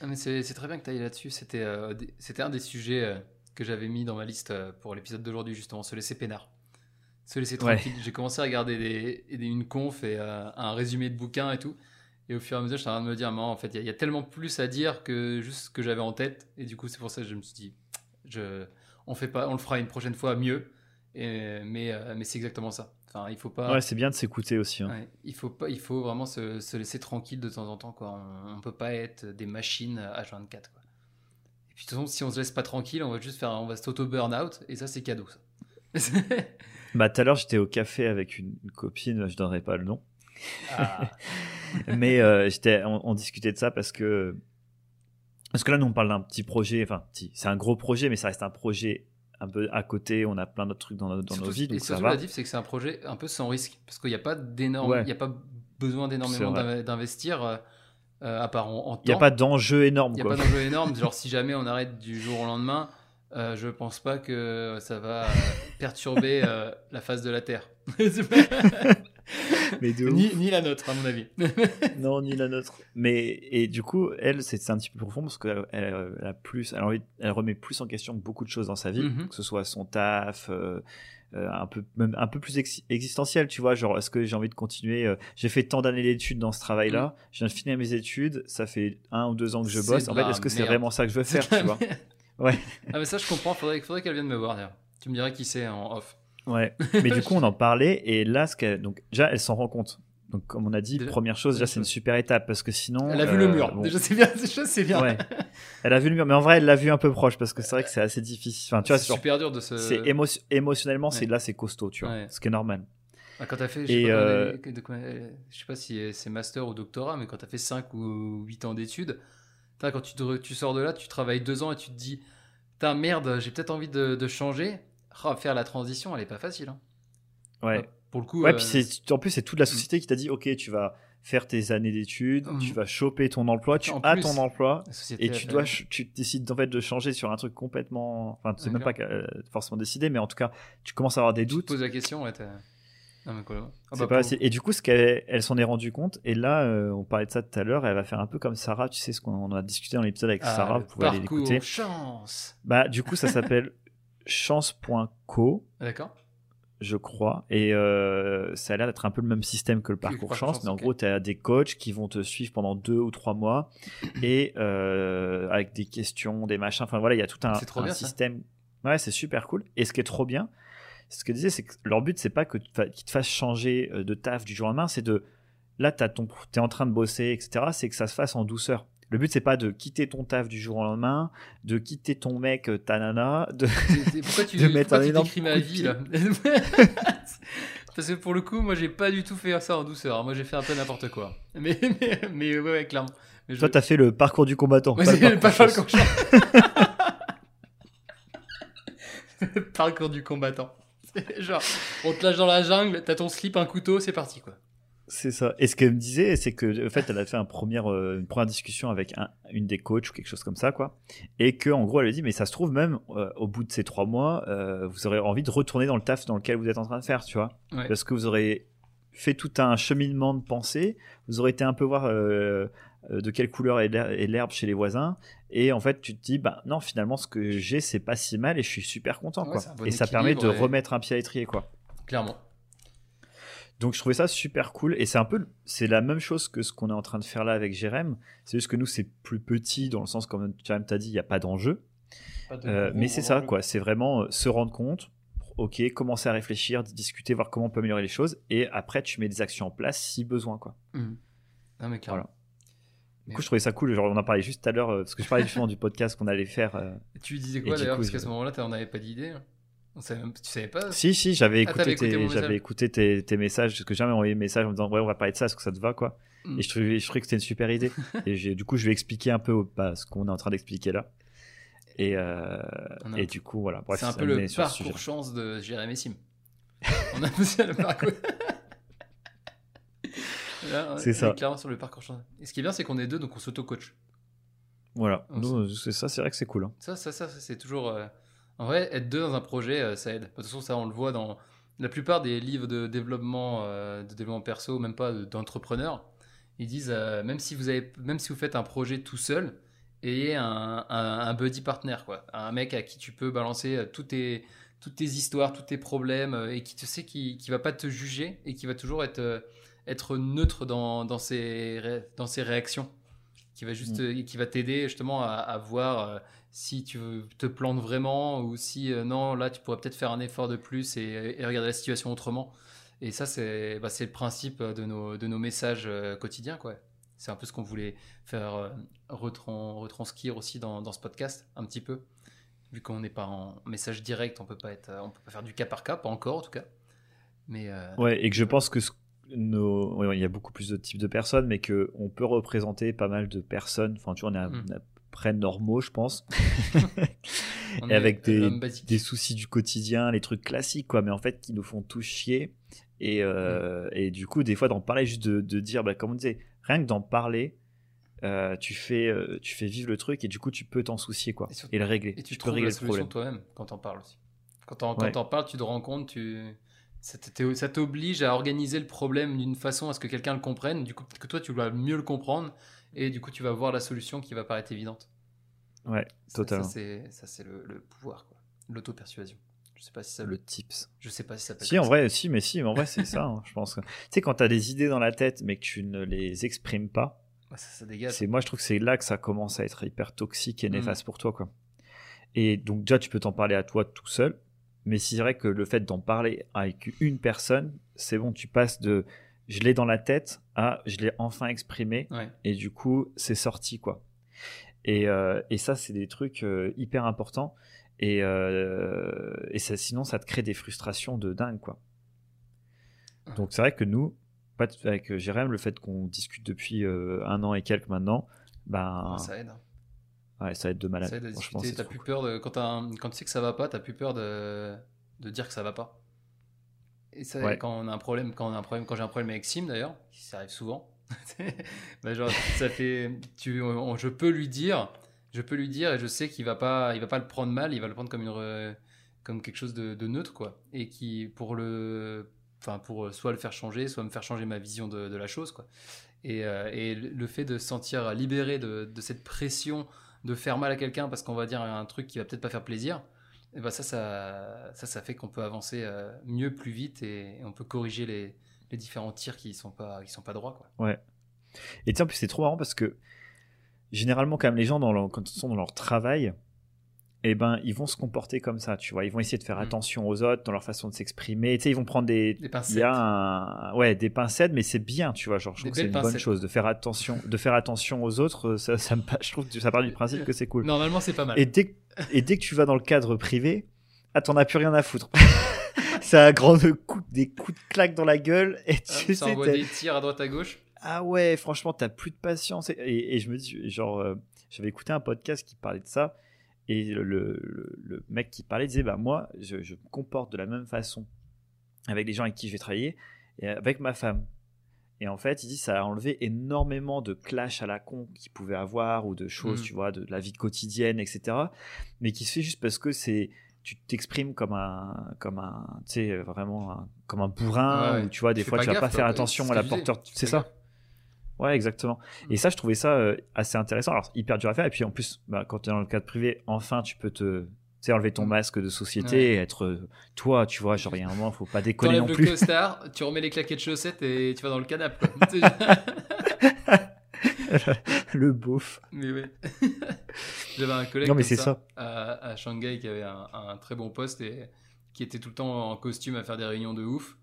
Ah, mais c'est très bien que tu ailles là-dessus. C'était euh, c'était un des sujets euh, que j'avais mis dans ma liste pour l'épisode d'aujourd'hui justement, se laisser peinard, se laisser tranquille. J'ai commencé à regarder des, une conf et un résumé de bouquin et tout. Et au fur et à mesure, je suis en train de me dire, en fait, il y, a tellement plus à dire que juste ce que j'avais en tête. Et du coup, c'est pour ça que je me suis dit, je, on fait pas, on le fera une prochaine fois mieux mais euh, mais c'est exactement ça. Enfin, il faut pas. Ouais, c'est bien de s'écouter aussi. Hein. il faut pas, il faut vraiment se, se, laisser tranquille de temps en temps. Quoi. On, ne peut pas être des machines H24. Quoi. Et puis de toute façon, si on se laisse pas tranquille, on va juste faire, on va s'auto burn out et ça c'est cadeau. Ça. bah tout à l'heure j'étais au café avec une, copine, je donnerai pas le nom. Ah. mais euh, j'étais, on, discutait de ça parce que parce que là nous on parle d'un petit projet, enfin c'est un gros projet, mais ça reste un projet un peu à côté, on a plein d'autres trucs dans, dans nos vies. Donc et ça va. la diff, c'est que c'est un projet un peu sans risque, parce qu'il n'y a pas d'énorme, il y a pas besoin d'énormément d'investir. Euh, euh, à part en, temps. Il n'y a pas d'enjeu énorme. Il n'y a pas d'enjeu énorme. genre, si jamais on arrête du jour au lendemain, euh, je pense pas que ça va perturber la phase de la Terre. mais ni, la nôtre, à mon avis. non, ni la nôtre. Mais et du coup, elle, c'est un petit peu profond parce qu'elle elle a plus, elle, elle, remet plus en question beaucoup de choses dans sa vie, mhm. que ce soit son taf. Euh, euh, un peu même un peu plus existentiel tu vois genre est-ce que j'ai envie de continuer euh, j'ai fait tant d'années d'études dans ce travail là mhm. je viens de finir mes études ça fait un ou deux ans que je bosse en fait est-ce que c'est vraiment ça que je veux faire tu vois ouais ah mais ça je comprends faudrait faudrait qu'elle vienne me voir d'ailleurs tu me dirais qui c'est en off Ouais, mais du coup, on en parlait et là, ce donc déjà, elle s'en rend compte. Donc, comme on a dit, première chose, déjà, c'est une super étape parce que sinon. Elle a vu le euh, mur. Déjà, c'est bien. c'est bien. Ouais. Elle a vu le mur, mais en vrai, elle l'a vu un peu proche parce que c'est vrai que c'est assez difficile. Enfin, tu vois, c'est super dur de se. C'est émotionnellement, c'est là, c'est costaud, tu vois, ce qui est normal. Ah, quand t'as fait, je sais, pas, euh, je sais pas si c'est master ou doctorat, mais quand t'as fait 5 ou 8 ans d'études, quand tu, tu sors de là, tu travailles 2 ans et tu te dis, t'as merde, j'ai peut-être envie de, de changer. Oh, faire la transition, elle est pas facile. Hein. Ouais. pour le coup. Ouais, euh, puis c'est, en plus, c'est toute la société qui t'a dit Ok, tu vas faire tes années d'études, tu vas choper ton emploi, tu En as plus, ton emploi, et tu dois, tu décides en fait de changer sur un truc complètement. Enfin, c'est même pas euh, forcément décidé, mais en tout cas, tu commences à avoir des Tu te doutes. poses la question, ouais. Non, mais quoi. Ah C'est bah, pas pour- Et du coup, ce qu'elle elle s'en est rendu compte, et là, euh, on parlait de ça tout à l'heure, elle va faire un peu comme Sarah, tu sais ce qu'on on a discuté dans l'épisode avec Ah, Sarah, vous pouvez aller l'écouter. chance. Bah, du coup, ça s'appelle chance.co, D'accord. je crois, et euh, ça a l'air d'être un peu le même système que le parcours chance, chance, mais en gros, tu as des coachs qui vont te suivre pendant deux ou trois mois, et euh, avec des questions, des machins, enfin voilà, il y a tout un, C'est trop un bien, ça. système. Ouais, c'est super cool. Et ce qui est trop bien, c'est ce que je disais, c'est que leur but, c'est pas que qu'ils te fassent changer euh, de taf du jour au lendemain, c'est de là, tu es en train de bosser, etc. C'est que ça se fasse en douceur. Le but, c'est pas de quitter ton taf du jour au lendemain, de quitter ton mec, euh, ta nana, de... Pourquoi tu, De mettre pourquoi un tu énorme ma vie là Parce que pour le coup, moi j'ai pas du tout fait ça en douceur. Moi j'ai fait un peu n'importe quoi. Mais, mais, mais ouais, ouais, clairement. Mais je- Toi, t'as fait le parcours du combattant. Ouais, pas le c'est pas parcours le parcours du combattant. Genre, on te lâche dans la jungle, t'as ton slip, un couteau, c'est parti quoi. C'est ça. Et ce qu'elle me disait, c'est que en fait, elle a fait un premier, euh, une première discussion avec un- une des coachs ou quelque chose comme ça, quoi. Et que en gros, elle a dit, mais ça se trouve même euh, au bout de ces trois mois, euh, vous aurez envie de retourner dans le taf dans lequel vous êtes en train de faire, tu vois, Ouais. parce que vous aurez fait tout un cheminement de pensée, vous aurez été un peu voir de quelle couleur est l'her- est l'herbe chez les voisins, et en fait, tu te dis, bah non, finalement, ce que j'ai, c'est pas si mal, et je suis super content, Ouais, quoi. bon et ça permet de remettre un pied à l'étrier, quoi. Clairement. Donc je trouvais ça super cool et c'est un peu c'est la même chose que ce qu'on est en train de faire là avec Jérém. C'est juste que nous c'est plus petit dans le sens comme Jérém t'a dit il n'y a pas d'enjeu. Euh, mais c'est ça quoi. C'est vraiment euh, se rendre compte. Ok, commencer à réfléchir, discuter, voir comment on peut améliorer les choses et après tu mets des actions en place si besoin quoi. Non mais clairement. Du coup je trouvais ça cool. Genre on en parlait juste tout à l'heure euh, parce que je parlais justement du podcast qu'on allait faire. euh. Tu disais quoi d'ailleurs? Parce qu'à ce moment-là, t'en avais pas d'idée. hein. Tu savais pas? Si si j'avais Ah, écouté, tes, j'avais écouté tes, tes messages parce que jamais envoyé des messages en me disant ouais on va parler de ça est-ce que ça te va quoi? Mm. Et je trouvais, je trouvais que c'était une super idée. et du coup, je vais expliquer un peu bah, ce qu'on est en train d'expliquer là. Et, euh, a- et du coup, voilà. C'est un peu le parcours chance de Jérémy Sim. On a poussé le parcours. C'est ça. Clairement sur le parcours chance. Et ce qui est bien, c'est qu'on est deux, donc on s'auto-coach. Voilà. C'est ça, c'est vrai que c'est cool. hein. Ça, ça, ça, ça, c'est toujours. euh, En vrai, être deux dans un projet, euh, ça aide. De toute façon, ça, on le voit dans la plupart des livres de développement, euh, de développement perso, même pas de- d'entrepreneurs. Ils disent, euh, même, si vous avez, même si vous faites un projet tout seul, ayez un, buddy partner, quoi. Un mec à qui tu peux balancer toutes tes, toutes tes histoires, tous tes problèmes, et qui te sait qui, qui va pas te juger et qui va toujours être, neutre dans, ses, dans ses réactions. Qui va juste, euh, qui va t'aider justement à, à voir euh, si tu veux- te plantes vraiment ou si euh, non, là tu pourrais peut-être faire un effort de plus et, et regarder la situation autrement. Et ça, c'est bah, c'est le principe de nos, de nos messages quotidiens. quoi. C'est un peu ce qu'on voulait faire retran- retranscrire aussi dans, dans ce podcast, un petit peu. Vu qu'on n'est pas en message direct, on peut pas être, on peut pas faire du cas par cas, pas encore en tout cas. Mais euh, Ouais, et que je pense que ce- nos... il y a beaucoup plus de types de personnes, mais qu'on peut représenter pas mal de personnes. Enfin, tu vois, on est à, Mm. à peu près normaux, je pense. et avec des, soucis du quotidien, les trucs classiques, quoi, mais en fait, qui nous font tous chier. Et, euh, et du coup, des fois, d'en parler, juste de, de dire, bah, comme on disait, rien que d'en parler, euh, tu, fais, euh, tu fais vivre le truc et du coup, tu peux t'en soucier, quoi, Et le régler. Et tu, peux trouves régler la solution toi-même quand t'en parles aussi. Quand t'en Ouais. quand t'en parles, tu te rends compte, tu... ça t'oblige à organiser le problème d'une façon à ce que quelqu'un le comprenne. Du coup, que toi, tu vas mieux le comprendre et du coup, tu vas voir la solution qui va paraître évidente. Ouais, totalement. Ça, c'est le, le pouvoir. L'auto-persuasion. Je sais pas si ça Le tips. Je sais pas si ça Si, en vrai, si, mais si, mais en vrai, c'est ça, hein, je pense. Tu sais, quand t'as des idées dans la tête, mais que tu ne les exprimes pas, ça. Ouais, ça, ça dégage. c'est moi, je trouve que c'est là que ça commence à être hyper toxique et Mm. néfaste pour toi, quoi. Et donc, déjà, tu peux t'en parler à toi tout seul, mais c'est vrai que le fait d'en parler avec une personne, c'est bon, tu passes de je l'ai dans la tête à je l'ai enfin exprimé, Ouais. et du coup, c'est sorti, quoi. Et, euh, et ça, c'est des trucs euh, hyper importants. Et, euh, et ça, sinon, ça te crée des frustrations de dingue, quoi. Donc, c'est vrai que nous, avec Jérém, le fait qu'on discute depuis un an et quelques maintenant, ben, Ça aide. Ouais, ça aide de malade. Ça aide à Franchement, discuter. c'est T'as plus cool. peur de quand, un- quand tu sais que ça va pas, t'as plus peur de... de dire que ça va pas. Et ça, quand on a un problème, quand on a un problème, quand j'ai un problème avec Sim d'ailleurs, ça arrive souvent. bah genre, ça fait, tu, je peux lui dire, je peux lui dire et je sais qu'il va pas, il va pas le prendre mal, il va le prendre comme une, comme quelque chose de, neutre quoi, et qui pour le, enfin pour soit le faire changer, soit me faire changer ma vision de, la chose quoi. Et, euh, et, le fait de se sentir libéré de, de cette pression de faire mal à quelqu'un parce qu'on va dire un truc qui va peut-être pas faire plaisir, et bah ça, ça, ça, ça fait qu'on peut avancer euh, mieux, plus vite et, on peut corriger les, différents tirs qui sont sont pas droits. Quoi. Ouais. Et tiens, plus c'est trop marrant parce que généralement, quand même, les gens, quand ils sont dans leur travail, eh ben, ils vont se comporter comme ça, tu vois. Ils vont essayer de faire mm. attention aux autres dans leur façon de s'exprimer. Tu sais, ils vont prendre des, des pincettes. ouais, des pincettes, mais c'est bien, tu vois. Genre, je trouve que c'est une bonne chose de faire attention, de faire attention aux autres. Ça, ça me, je trouve que ça part du principe que c'est cool. Normalement, c'est pas mal. Et dès, et dès que tu vas dans le cadre privé, ah, t'en as plus rien à foutre. ça a grand coup, des coups de claque dans la gueule et tu ah, ça envoie des tirs à droite à gauche. Ah ouais, franchement, t'as plus de patience. Et, et, je me dis, genre, euh, j'avais écouté un podcast qui parlait de ça et le, le, mec qui parlait disait bah moi je, je, me comporte de la même façon avec les gens avec qui je vais travailler et avec ma femme. Et en fait il dit ça a enlevé énormément de clash à la con qu'il pouvait avoir ou de choses mm. tu vois de, la vie quotidienne etc mais qui se fait juste parce que c'est tu t'exprimes comme un comme un tu sais vraiment comme un bourrin ou tu vois des fois tu vas pas faire attention à la porteur c'est ça Ouais, exactement. Et mm. ça, je trouvais ça euh, assez intéressant. Alors, hyper dur à faire. Et puis, en plus, bah, quand tu es dans le cadre privé, enfin, tu peux te enlever ton mm. masque de société et être euh, toi, tu vois, genre, il y a un moment, faut pas déconner non plus. le costard, tu remets les claquettes de chaussettes et tu vas dans le canapé. le beauf. Mais ouais. J'avais un collègue non, mais c'est ça, À, Shanghai qui avait un, un, très bon poste et qui était tout le temps en costume à faire des réunions de ouf.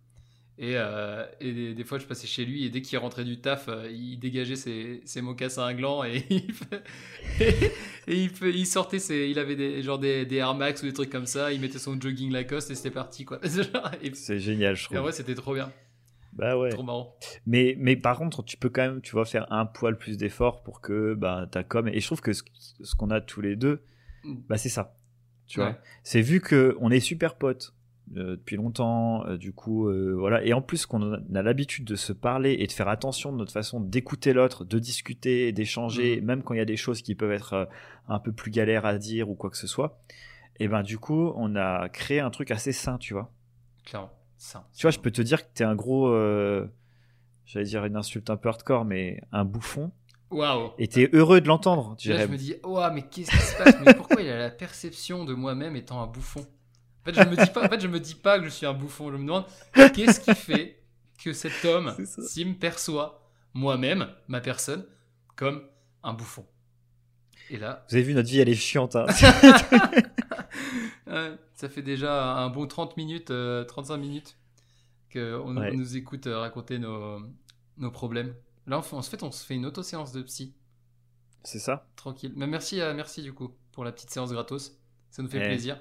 Et, euh, et des, fois, je passais chez lui et dès qu'il rentrait du taf, euh, il dégageait ses, ses mocassins glands et, il, et il, il, sortait ses, il avait des, genre des, des Air Max ou des trucs comme ça. Il mettait son jogging Lacoste et c'était parti quoi. C'est génial, je trouve. En vrai, c'était trop bien. Bah ouais. Trop marrant. Mais, mais par contre, tu peux quand même, tu vois, faire un poil plus d'effort pour que bah, ta com. Et je trouve que ce, ce qu'on a tous les deux, mm. bah, c'est ça. Tu vois, c'est vu que on est super potes euh, depuis longtemps, euh, du coup, euh, voilà. Et en plus qu'on a l'habitude de se parler et de faire attention de notre façon d'écouter l'autre, de discuter, d'échanger, mm. même quand il y a des choses qui peuvent être un peu plus galères à dire ou quoi que ce soit. Et ben du coup, on a créé un truc assez sain, tu vois. Clairement, sain. Tu vois, je peux te dire que t'es un gros, j'allais dire une insulte un peu hardcore, mais un bouffon. Waouh. Et t'es heureux de l'entendre. Là, je me dis, oh, mais qu'est-ce qui se passe? Mais pourquoi il a la perception de moi-même étant un bouffon? En fait, je me dis pas, en fait, je me dis pas que je suis un bouffon. Je me demande qu'est-ce qui fait que cet homme, Sim, perçoit moi-même, ma personne, comme un bouffon? Et là. Vous avez vu, notre vie, elle est chiante. Hein. ça fait déjà un bon 30 minutes, 35 euh, minutes qu'on on nous écoute euh, raconter nos, nos problèmes. Là, en fait, on se fait une auto-séance de psy. C'est ça Tranquille. Mais merci, euh, merci du coup pour la petite séance gratos. Ça nous fait eh. plaisir.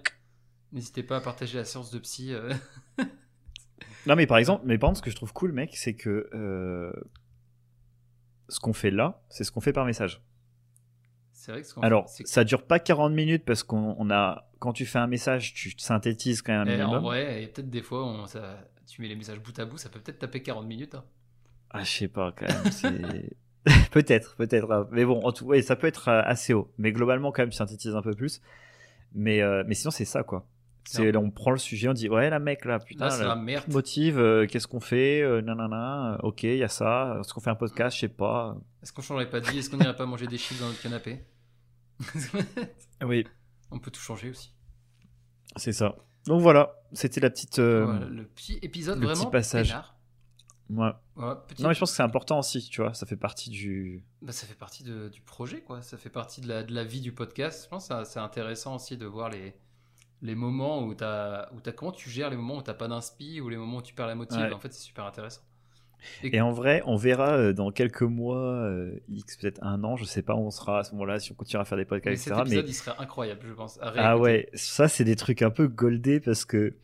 N'hésitez pas à partager la séance de psy. Euh. non, mais par exemple, mais par exemple, ce que je trouve cool, mec, c'est que euh, ce qu'on fait là, c'est ce qu'on fait par message. C'est vrai que ce qu'on Alors, ça dure pas 40 minutes parce qu'on a. Quand tu fais un message, tu synthétises quand même un eh, minimum. En vrai, et peut-être des fois, ça, tu mets les messages bout à bout, ça peut peut-être taper 40 minutes. Hein. Ah, je sais pas, quand même. peut-être, peut-être. Hein. Mais bon, en tout, ouais, ça peut être euh, assez haut. Mais globalement, quand même, tu synthétises un peu plus. Mais, mais sinon, c'est ça, quoi. C'est on prend le sujet, on dit ouais la mec là putain ah, la merde. motive, euh, qu'est-ce qu'on fait, euh, nanana, euh, ok il y a ça, est-ce qu'on fait un podcast, je sais pas. Est-ce qu'on changerait pas de vie, est-ce qu'on irait pas manger des chips dans notre canapé? Oui. On peut tout changer aussi. C'est ça. Donc voilà, c'était la petite. le petit épisode le vraiment petit passage. Ouais. Non mais je pense que c'est important aussi, tu vois, ça fait partie du. Bah, ça fait partie du projet quoi, ça fait partie de la, de la vie du podcast. Je pense que c'est intéressant aussi de voir les les moments où tu as, où as, comment tu gères les moments où t'as pas d'inspi ou les moments où tu perds la motive. En fait, c'est super intéressant. Et, en vrai, on verra euh, dans quelques mois, euh, X, peut-être un an, je sais pas où on sera à ce moment-là, si on continuera à faire des podcasts, mais etc. Cet épisode, il serait incroyable, je pense. ah ouais, ça, c'est des trucs un peu goldés parce que.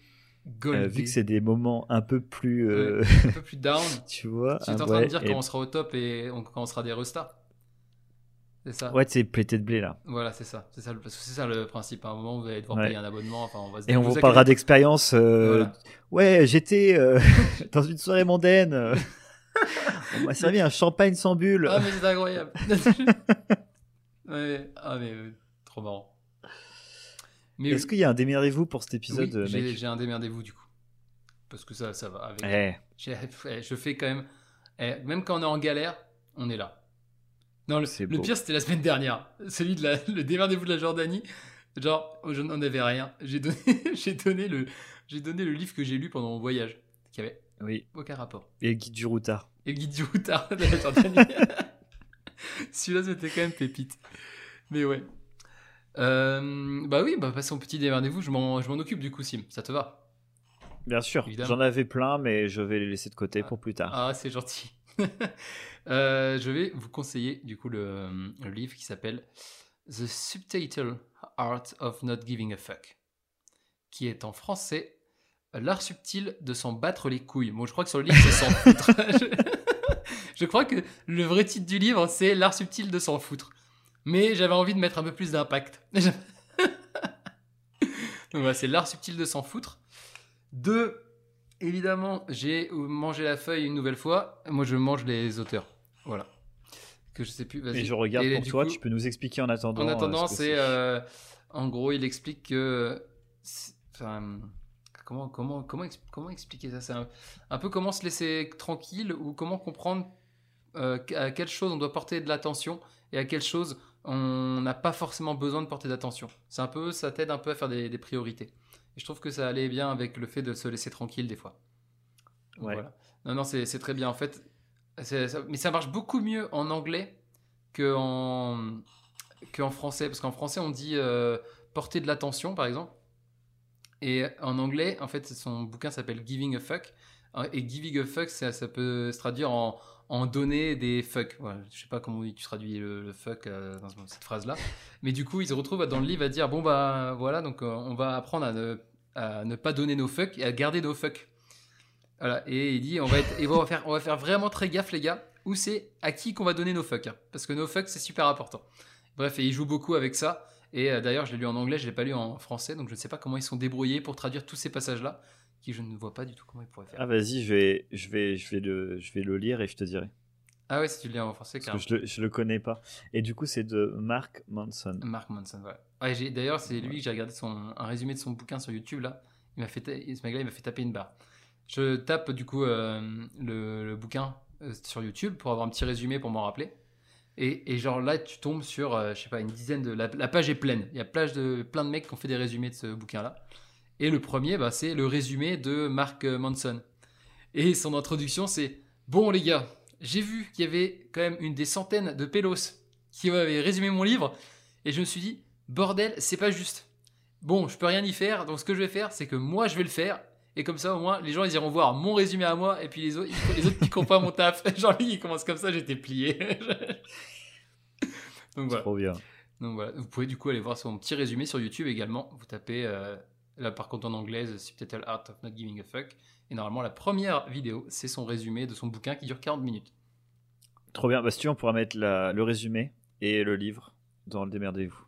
Euh, vu que c'est des moments un peu plus. un peu plus down. tu vois. Es en train de dire quand on sera au top et quand on sera des restas. C'est ça. Ouais, c'est pété de blé là. Voilà, c'est ça. C'est ça, le- parce que c'est ça le principe. À un moment, vous allez devoir Ouais. payer un abonnement. Enfin, on va se Et on vous parlera d'expérience. euh, Voilà. Ouais, j'étais euh, dans une soirée mondaine. euh, on m'a servi un champagne sans bulle. Ah, mais c'est incroyable. ouais, ah, mais euh, trop marrant. Mais Est-ce qu'il y a un démerdez-vous pour cet épisode, j'ai un démerdez-vous du coup. Parce que ça, ça va. Avec... Eh, eh, Je fais quand même. eh, même quand on est en galère, on est là. Non, le, pire, c'était la semaine dernière. Celui de la, le démerdez-vous de la Jordanie. Genre, je n'en avais rien. J'ai donné, j'ai donné, le, j'ai donné le livre que j'ai lu pendant mon voyage, qui avait Oui, aucun rapport. et le guide du routard. Et le guide du routard de la Jordanie. Celui-là, c'était quand même pépite. Mais ouais. Euh, bah oui, bah passons au petit démerdez-vous. Je m'en, je m'en occupe du coup, Sim. Ça te va? Bien sûr, j'en avais plein, mais je vais les laisser de côté pour plus tard. Ah, c'est gentil. Euh, je vais vous conseiller du coup le, le livre qui s'appelle The Subtitle Art of Not Giving a Fuck, qui est en français L'art subtil de s'en battre les couilles. Bon, je crois que sur le livre, c'est s'en foutre. je, je crois que le vrai titre du livre, c'est L'art subtil de s'en foutre. Mais j'avais envie de mettre un peu plus d'impact. Donc voilà, c'est L'art subtil de s'en foutre. Deux, évidemment, j'ai mangé la feuille une nouvelle fois. Moi, je mange les auteurs. Voilà. Que je sais plus. Et je regarde Et pour toi, coup, tu peux nous expliquer en attendant. En euh, attendant, ce c'est. euh, en gros, il explique que. Enfin. Comment, comment, comment, comment expliquer ça? C'est un, un peu comment se laisser tranquille ou comment comprendre euh, à quelle chose on doit porter de l'attention et à quelle chose on n'a pas forcément besoin de porter d'attention. C'est un peu, ça t'aide un peu à faire des, des priorités. Et je trouve que ça allait bien avec le fait de se laisser tranquille des fois. Donc Ouais. Voilà. Non, non, c'est très bien en fait. Ça- mais ça marche beaucoup mieux en anglais qu'en qu'en français. Parce qu'en français, on dit euh, porter de l'attention, par exemple. Et en anglais, en fait, son bouquin s'appelle Giving a Fuck. Et Giving a Fuck, ça, ça peut se traduire en, en donner des fuck. Voilà, je sais pas comment tu traduis le, fuck euh, dans cette phrase-là. Mais du coup, ils se retrouvent dans le livre à dire bon, bah voilà, donc euh, on va apprendre à ne, pas donner nos fuck et à garder nos fuck. Voilà, et il dit on va, être, on va, faire, on va faire vraiment très gaffe, les gars, où c'est à qui qu'on va donner nos fuck. hein. parce que nos fuck, c'est super important. Bref, et il joue beaucoup avec ça. Et euh, d'ailleurs, je l'ai lu en anglais, je l'ai pas lu en français, donc je ne sais pas comment ils sont débrouillés pour traduire tous ces passages-là, qui je ne vois pas du tout comment ils pourraient faire. Ah vas-y, je vais, je vais, je vais le, je vais le lire et je te dirai. Ah ouais, si tu le lis en français, Parce carrément. que je le, je le connais pas. Et du coup, c'est de Mark Manson. Mark Manson. Ouais, j'ai- D'ailleurs, c'est lui j'ai regardé son, un résumé de son bouquin sur YouTube, là. Il m'a fait, ce mec-là, il m'a fait taper une barre. Je tape, du coup, euh, le, le bouquin euh, sur YouTube pour avoir un petit résumé pour m'en rappeler. Et, et genre là, tu tombes sur, euh, je sais pas, une dizaine de... La, la page est pleine. Il y a plage de, plein de mecs qui ont fait des résumés de ce bouquin-là. Et le premier, bah, c'est le résumé de Mark Manson. Et son introduction, c'est Bon, les gars, j'ai vu qu'il y avait quand même une des centaines de pélos qui avaient résumé mon livre. Et je me suis dit Bordel, c'est pas juste. Bon, je peux rien y faire. Donc, ce que je vais faire, c'est que moi, je vais le faire. Et comme ça, au moins, les gens, ils iront voir mon résumé à moi. Et puis les autres, les autres piqueront pas mon taf. Genre, lui, il commence comme ça, j'étais plié. Donc voilà. Trop bien. Donc voilà, vous pouvez du coup aller voir son petit résumé sur YouTube également. Vous tapez, euh, là par contre en anglais, The Subtitle Art of Not Giving a Fuck. Et normalement, la première vidéo, c'est son résumé de son bouquin qui dure 40 minutes. Trop bien. Bah, si tu veux, on pourra mettre la- le résumé et le livre dans le démerdez-vous.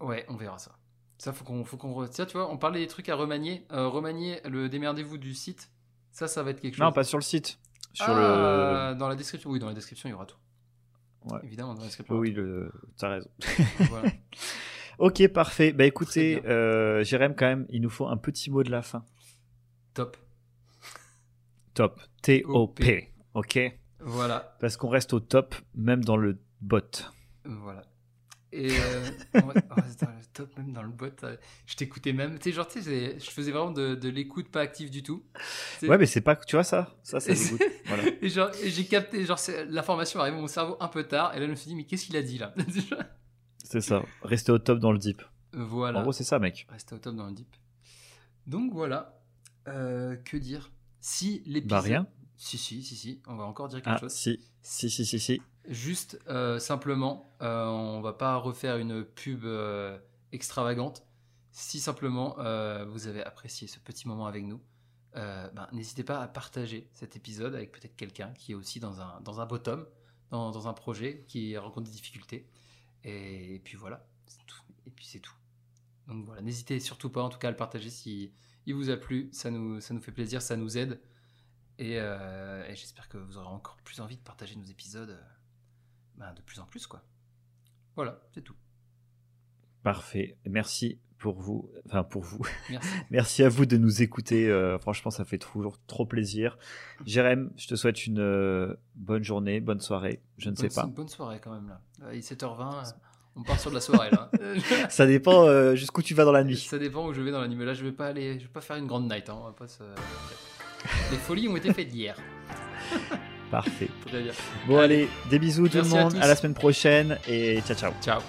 Ouais, on verra ça. Ça, faut qu'on, faut qu'on, Tiens, tu vois, on parlait des trucs à remanier. Euh, remanier le démerdez-vous du site. Ça, ça va être quelque chose. Non, pas sur le site. Sur Ah, dans la description. Oui, dans la description, il y aura tout. Ouais. Évidemment, dans la description. Oui, le... t'as raison. Voilà. Ok, parfait. Bah écoutez, euh, Jérém, quand même, il nous faut un petit mot de la fin. Top. Top. T-O-P. Ok Voilà. Parce qu'on reste au top, même dans le bot. Voilà. Et euh, ouais, oh, c'était le top même dans le bot. euh, Je t'écoutais même. Tu sais, genre, tu sais, je faisais vraiment de, de l'écoute pas active du tout. Ouais, mais c'est pas. Tu vois ça? Ça, ça dégoûte. Voilà. Et genre, j'ai capté, genre, l'information arrive à mon cerveau un peu tard. Et là, je me suis dit, mais qu'est-ce qu'il a dit là? C'est ça. Rester au top dans le deep. Voilà. En gros, c'est ça, mec. Rester au top dans le deep. Donc voilà. Euh, que dire? Si l'épisode. Bah rien. Si, si, si, si. On va encore dire quelque Ah, chose. si. Si, si, si, si. Juste, euh, simplement, euh, on va pas refaire une pub euh, extravagante. Si simplement vous avez apprécié ce petit moment avec nous, ben, n'hésitez pas à partager cet épisode avec peut-être quelqu'un qui est aussi dans un, dans un bottom, dans, dans un projet, qui rencontre des difficultés. Et, puis voilà, et puis c'est tout. Donc voilà, n'hésitez surtout pas en tout cas à le partager si il vous a plu, ça nous, fait plaisir, ça nous aide. Et, j'espère que vous aurez encore plus envie de partager nos épisodes ben, de plus en plus. quoi. Voilà, c'est tout. Parfait. Merci pour vous. Enfin, pour vous. Merci. à vous de nous écouter. Euh, franchement, ça fait toujours trop plaisir. Jérém, je te souhaite une euh, bonne journée, bonne soirée. Je ne sais pas. Une bonne soirée quand même là. Il est 7h20. On part sur de la soirée là. ça dépend euh, jusqu'où tu vas dans la nuit. Ça dépend où je vais dans la nuit. Mais là, je vais pas aller. Je vais pas faire une grande night. Hein. Les folies ont été faites hier. Parfait. Très bien. Bon, allez, des bisous tout le monde. À, à la semaine prochaine et ciao, ciao. Ciao.